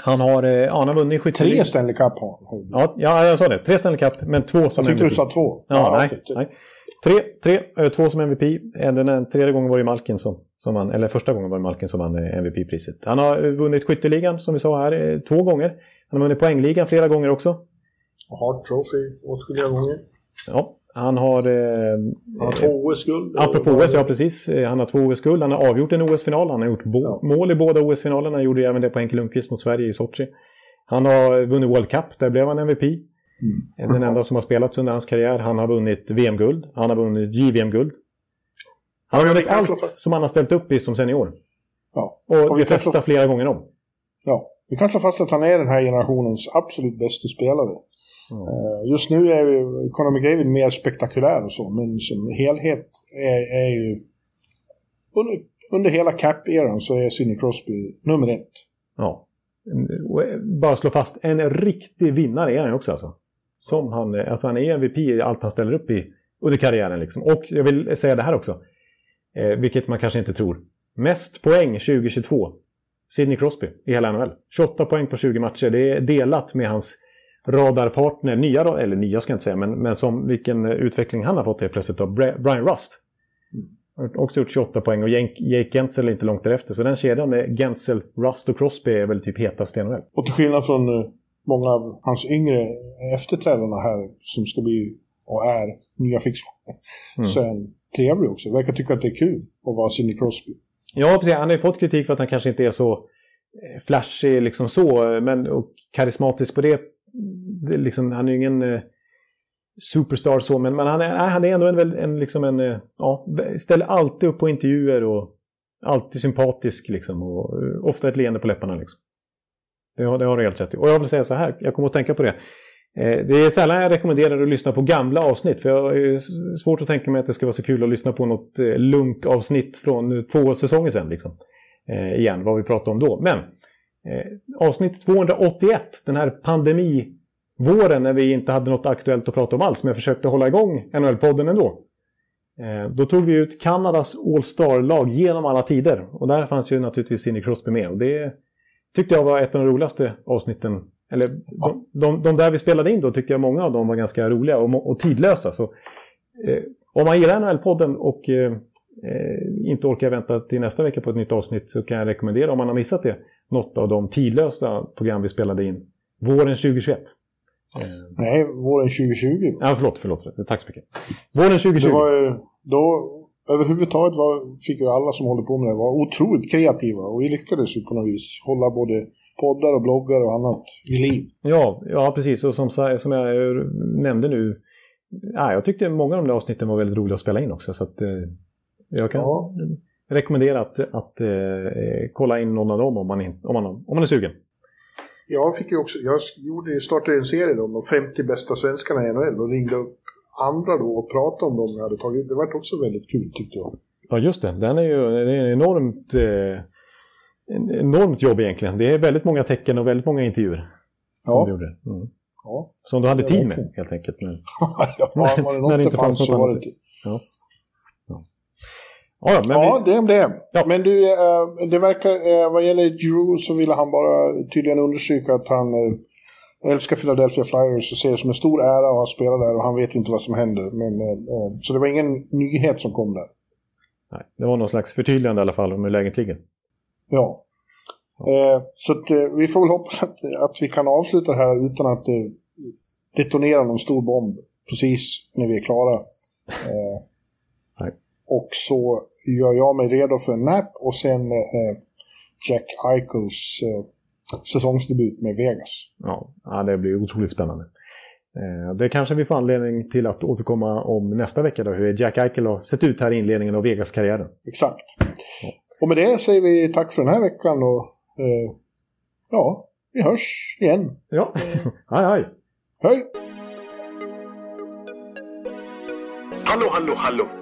han har, eh, ja, han har vunnit skytteligan. Tre Stanley Cup har han. Ja, ja, jag sa det. Tre Stanley Cup, men två som Jag tyckte MVP. du sa två. Ja, nej, okej. nej. Tre, tre, eh, två som MVP. Eh, Den tredje gången var det Malkin som, som vann, eller första gången var det Malkin som vann MVP-priset. Han har vunnit skytteligan, som vi sa här, två gånger. Han har vunnit poängligan flera gånger också. Och Hart Trophy åtskilliga gånger. Ja, han har... Eh, Han har två OS-guld. Apropå OS, ja precis. Eh, Han har två OS-guld. Han har avgjort en OS-final. Han har gjort Ja. mål i båda OS-finalerna. Han gjorde även det på Henke Lundqvist mot Sverige i Sochi. Han har vunnit World Cup. Där blev han MVP. Mm. Den enda som har spelats under hans karriär. Han har vunnit VM-guld. Han har vunnit JVM-guld. Han har vunnit allt som han har ställt upp i som senior. Ja. Och, Och de flesta slå- flera gånger om. Ja, vi kan slå fast att han är den här generationens absolut bästa spelare. Mm. Just nu är ju Conor McDavid mer spektakulär och så, men som helhet är, är ju... Under, under hela cap-eran så är Sidney Crosby nummer ett. Ja. Eh, bara slå fast, en riktig vinnare är han ju också alltså. Som han, eh, alltså han är MVP i allt han ställer upp i under karriären. Liksom. Och jag vill säga det här också, eh, vilket man kanske inte tror. Mest poäng 2022, Sidney Crosby i hela NHL. 28 poäng på 20 matcher. Det är delat med hans radarpartner, nya, eller nya ska jag inte säga, men, men som vilken eh, utveckling han har fått helt plötsligt av Brian Rust. Har också gjort 28 poäng och Jake Gensel är inte långt därefter. Så den kedjan med Gensel, Rust och Crosby är väl typ hetast i NHL. Och till skillnad från eh, många av hans yngre efterträdarna här som ska bli och är nya fixare. Mm. Så är han trevlig också. Verkar tycka att det är kul att vara Sidney Crosby. Ja, precis. Han har ju fått kritik för att han kanske inte är så eh, flashig liksom så, men och karismatisk på det det är liksom, han är ju ingen eh, superstar så, men, men han, är, nej, han är ändå en, väl- en, liksom en, eh, ja, ställer alltid upp på intervjuer och alltid sympatisk liksom och eh, ofta ett leende på läpparna liksom. Det har, det har du helt rätt i. Och jag vill säga så här, jag kommer att tänka på det. Eh, Det är sällan jag rekommenderar att lyssna på gamla avsnitt. För jag har svårt att tänka mig att det ska vara så kul att lyssna på något eh, lunkavsnitt från eh, två säsonger sedan. Liksom. Eh, igen, vad vi pratade om då. Men eh, avsnitt 281, den här pandemivåren när vi inte hade något aktuellt att prata om alls. Men jag försökte hålla igång NHL-podden ändå. Eh, då tog vi ut Kanadas All-Star-lag genom alla tider. Och där fanns ju naturligtvis Sidney Crosby med. Och det tyckte jag var ett av de roligaste avsnitten. Eller de, de, de där vi spelade in då tyckte jag många av dem var ganska roliga och, och tidlösa. Så, eh, om man gillar NHL-podden och eh, inte orkar vänta till nästa vecka på ett nytt avsnitt så kan jag rekommendera om man har missat det. Något av de tidlösa program vi spelade in våren 2021. Eh, Nej, våren 2020. ja, förlåt, förlåt. Tack så mycket. Våren 2020. Det var ju, då, överhuvudtaget var, fick ju alla som håller på med det vara otroligt kreativa och vi lyckades ju på något vis hålla både poddar och bloggar och annat vid liv. Ja, ja precis. Och som, som jag eh, nämnde nu. Ja, jag tyckte många av de där avsnitten var väldigt roliga att spela in också. Så att, eh, jag kan Ja. rekommendera att, att eh, kolla in någon av dem om man, in, om man, om man är sugen. Jag fick ju också, jag gjorde, startade en serie om de 50 bästa svenskarna i NHL och ringde upp andra då och pratade om dem jag hade tagit. Det var också väldigt kul tyckte jag. Ja, just det. Den är ju det är en enormt, eh, en enormt jobb egentligen. Det är väldigt många tecken och väldigt många intervjuer. Som Ja. du gjorde. Mm. Ja, Som du hade tid med, helt enkelt. Men, ja var det När något det det inte fanns fanns något så var det ja. Ja, men Ja, vi, det om det. Ja. Men du, eh, det verkar, eh, vad gäller Drew så ville han bara tydligen understryka att han eh, älskar Philadelphia Flyers och ser det som en stor ära att ha spelat där och han vet inte vad som händer. Men, så det var ingen nyhet som kom där. nej, det var någon slags förtydligande i alla fall om hur läget ligger. Ja. Eh, så att, eh, vi får väl hoppas att, att vi kan avsluta det här utan att eh, detonera någon stor bomb precis när vi är klara. Nej. Och så gör jag mig redo för en nap och sen eh, Jack Eichels eh, säsongsdebut med Vegas. Ja, det blir otroligt spännande. Eh, det kanske vi får anledning till att återkomma om nästa vecka då, hur Jack Eichel har sett ut här i inledningen av Vegas-karriären. Exakt. Och med det säger vi tack för den här veckan och eh, ja, vi hörs igen. Ja, hej hej! Hej! Hallå, hallå, hallå!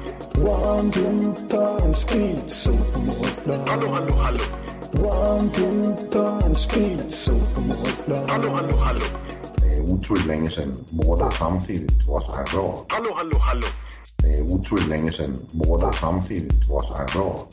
One, two, three, speed, so Hallå, hallå, hallå! One, two, three, speed, so Hallå, hallå, hallå! Det är otroligt länge sedan båda samtidigt var så här bra. Hallå, hallå, hallå! Det är otroligt länge sedan båda samtidigt var så här bra.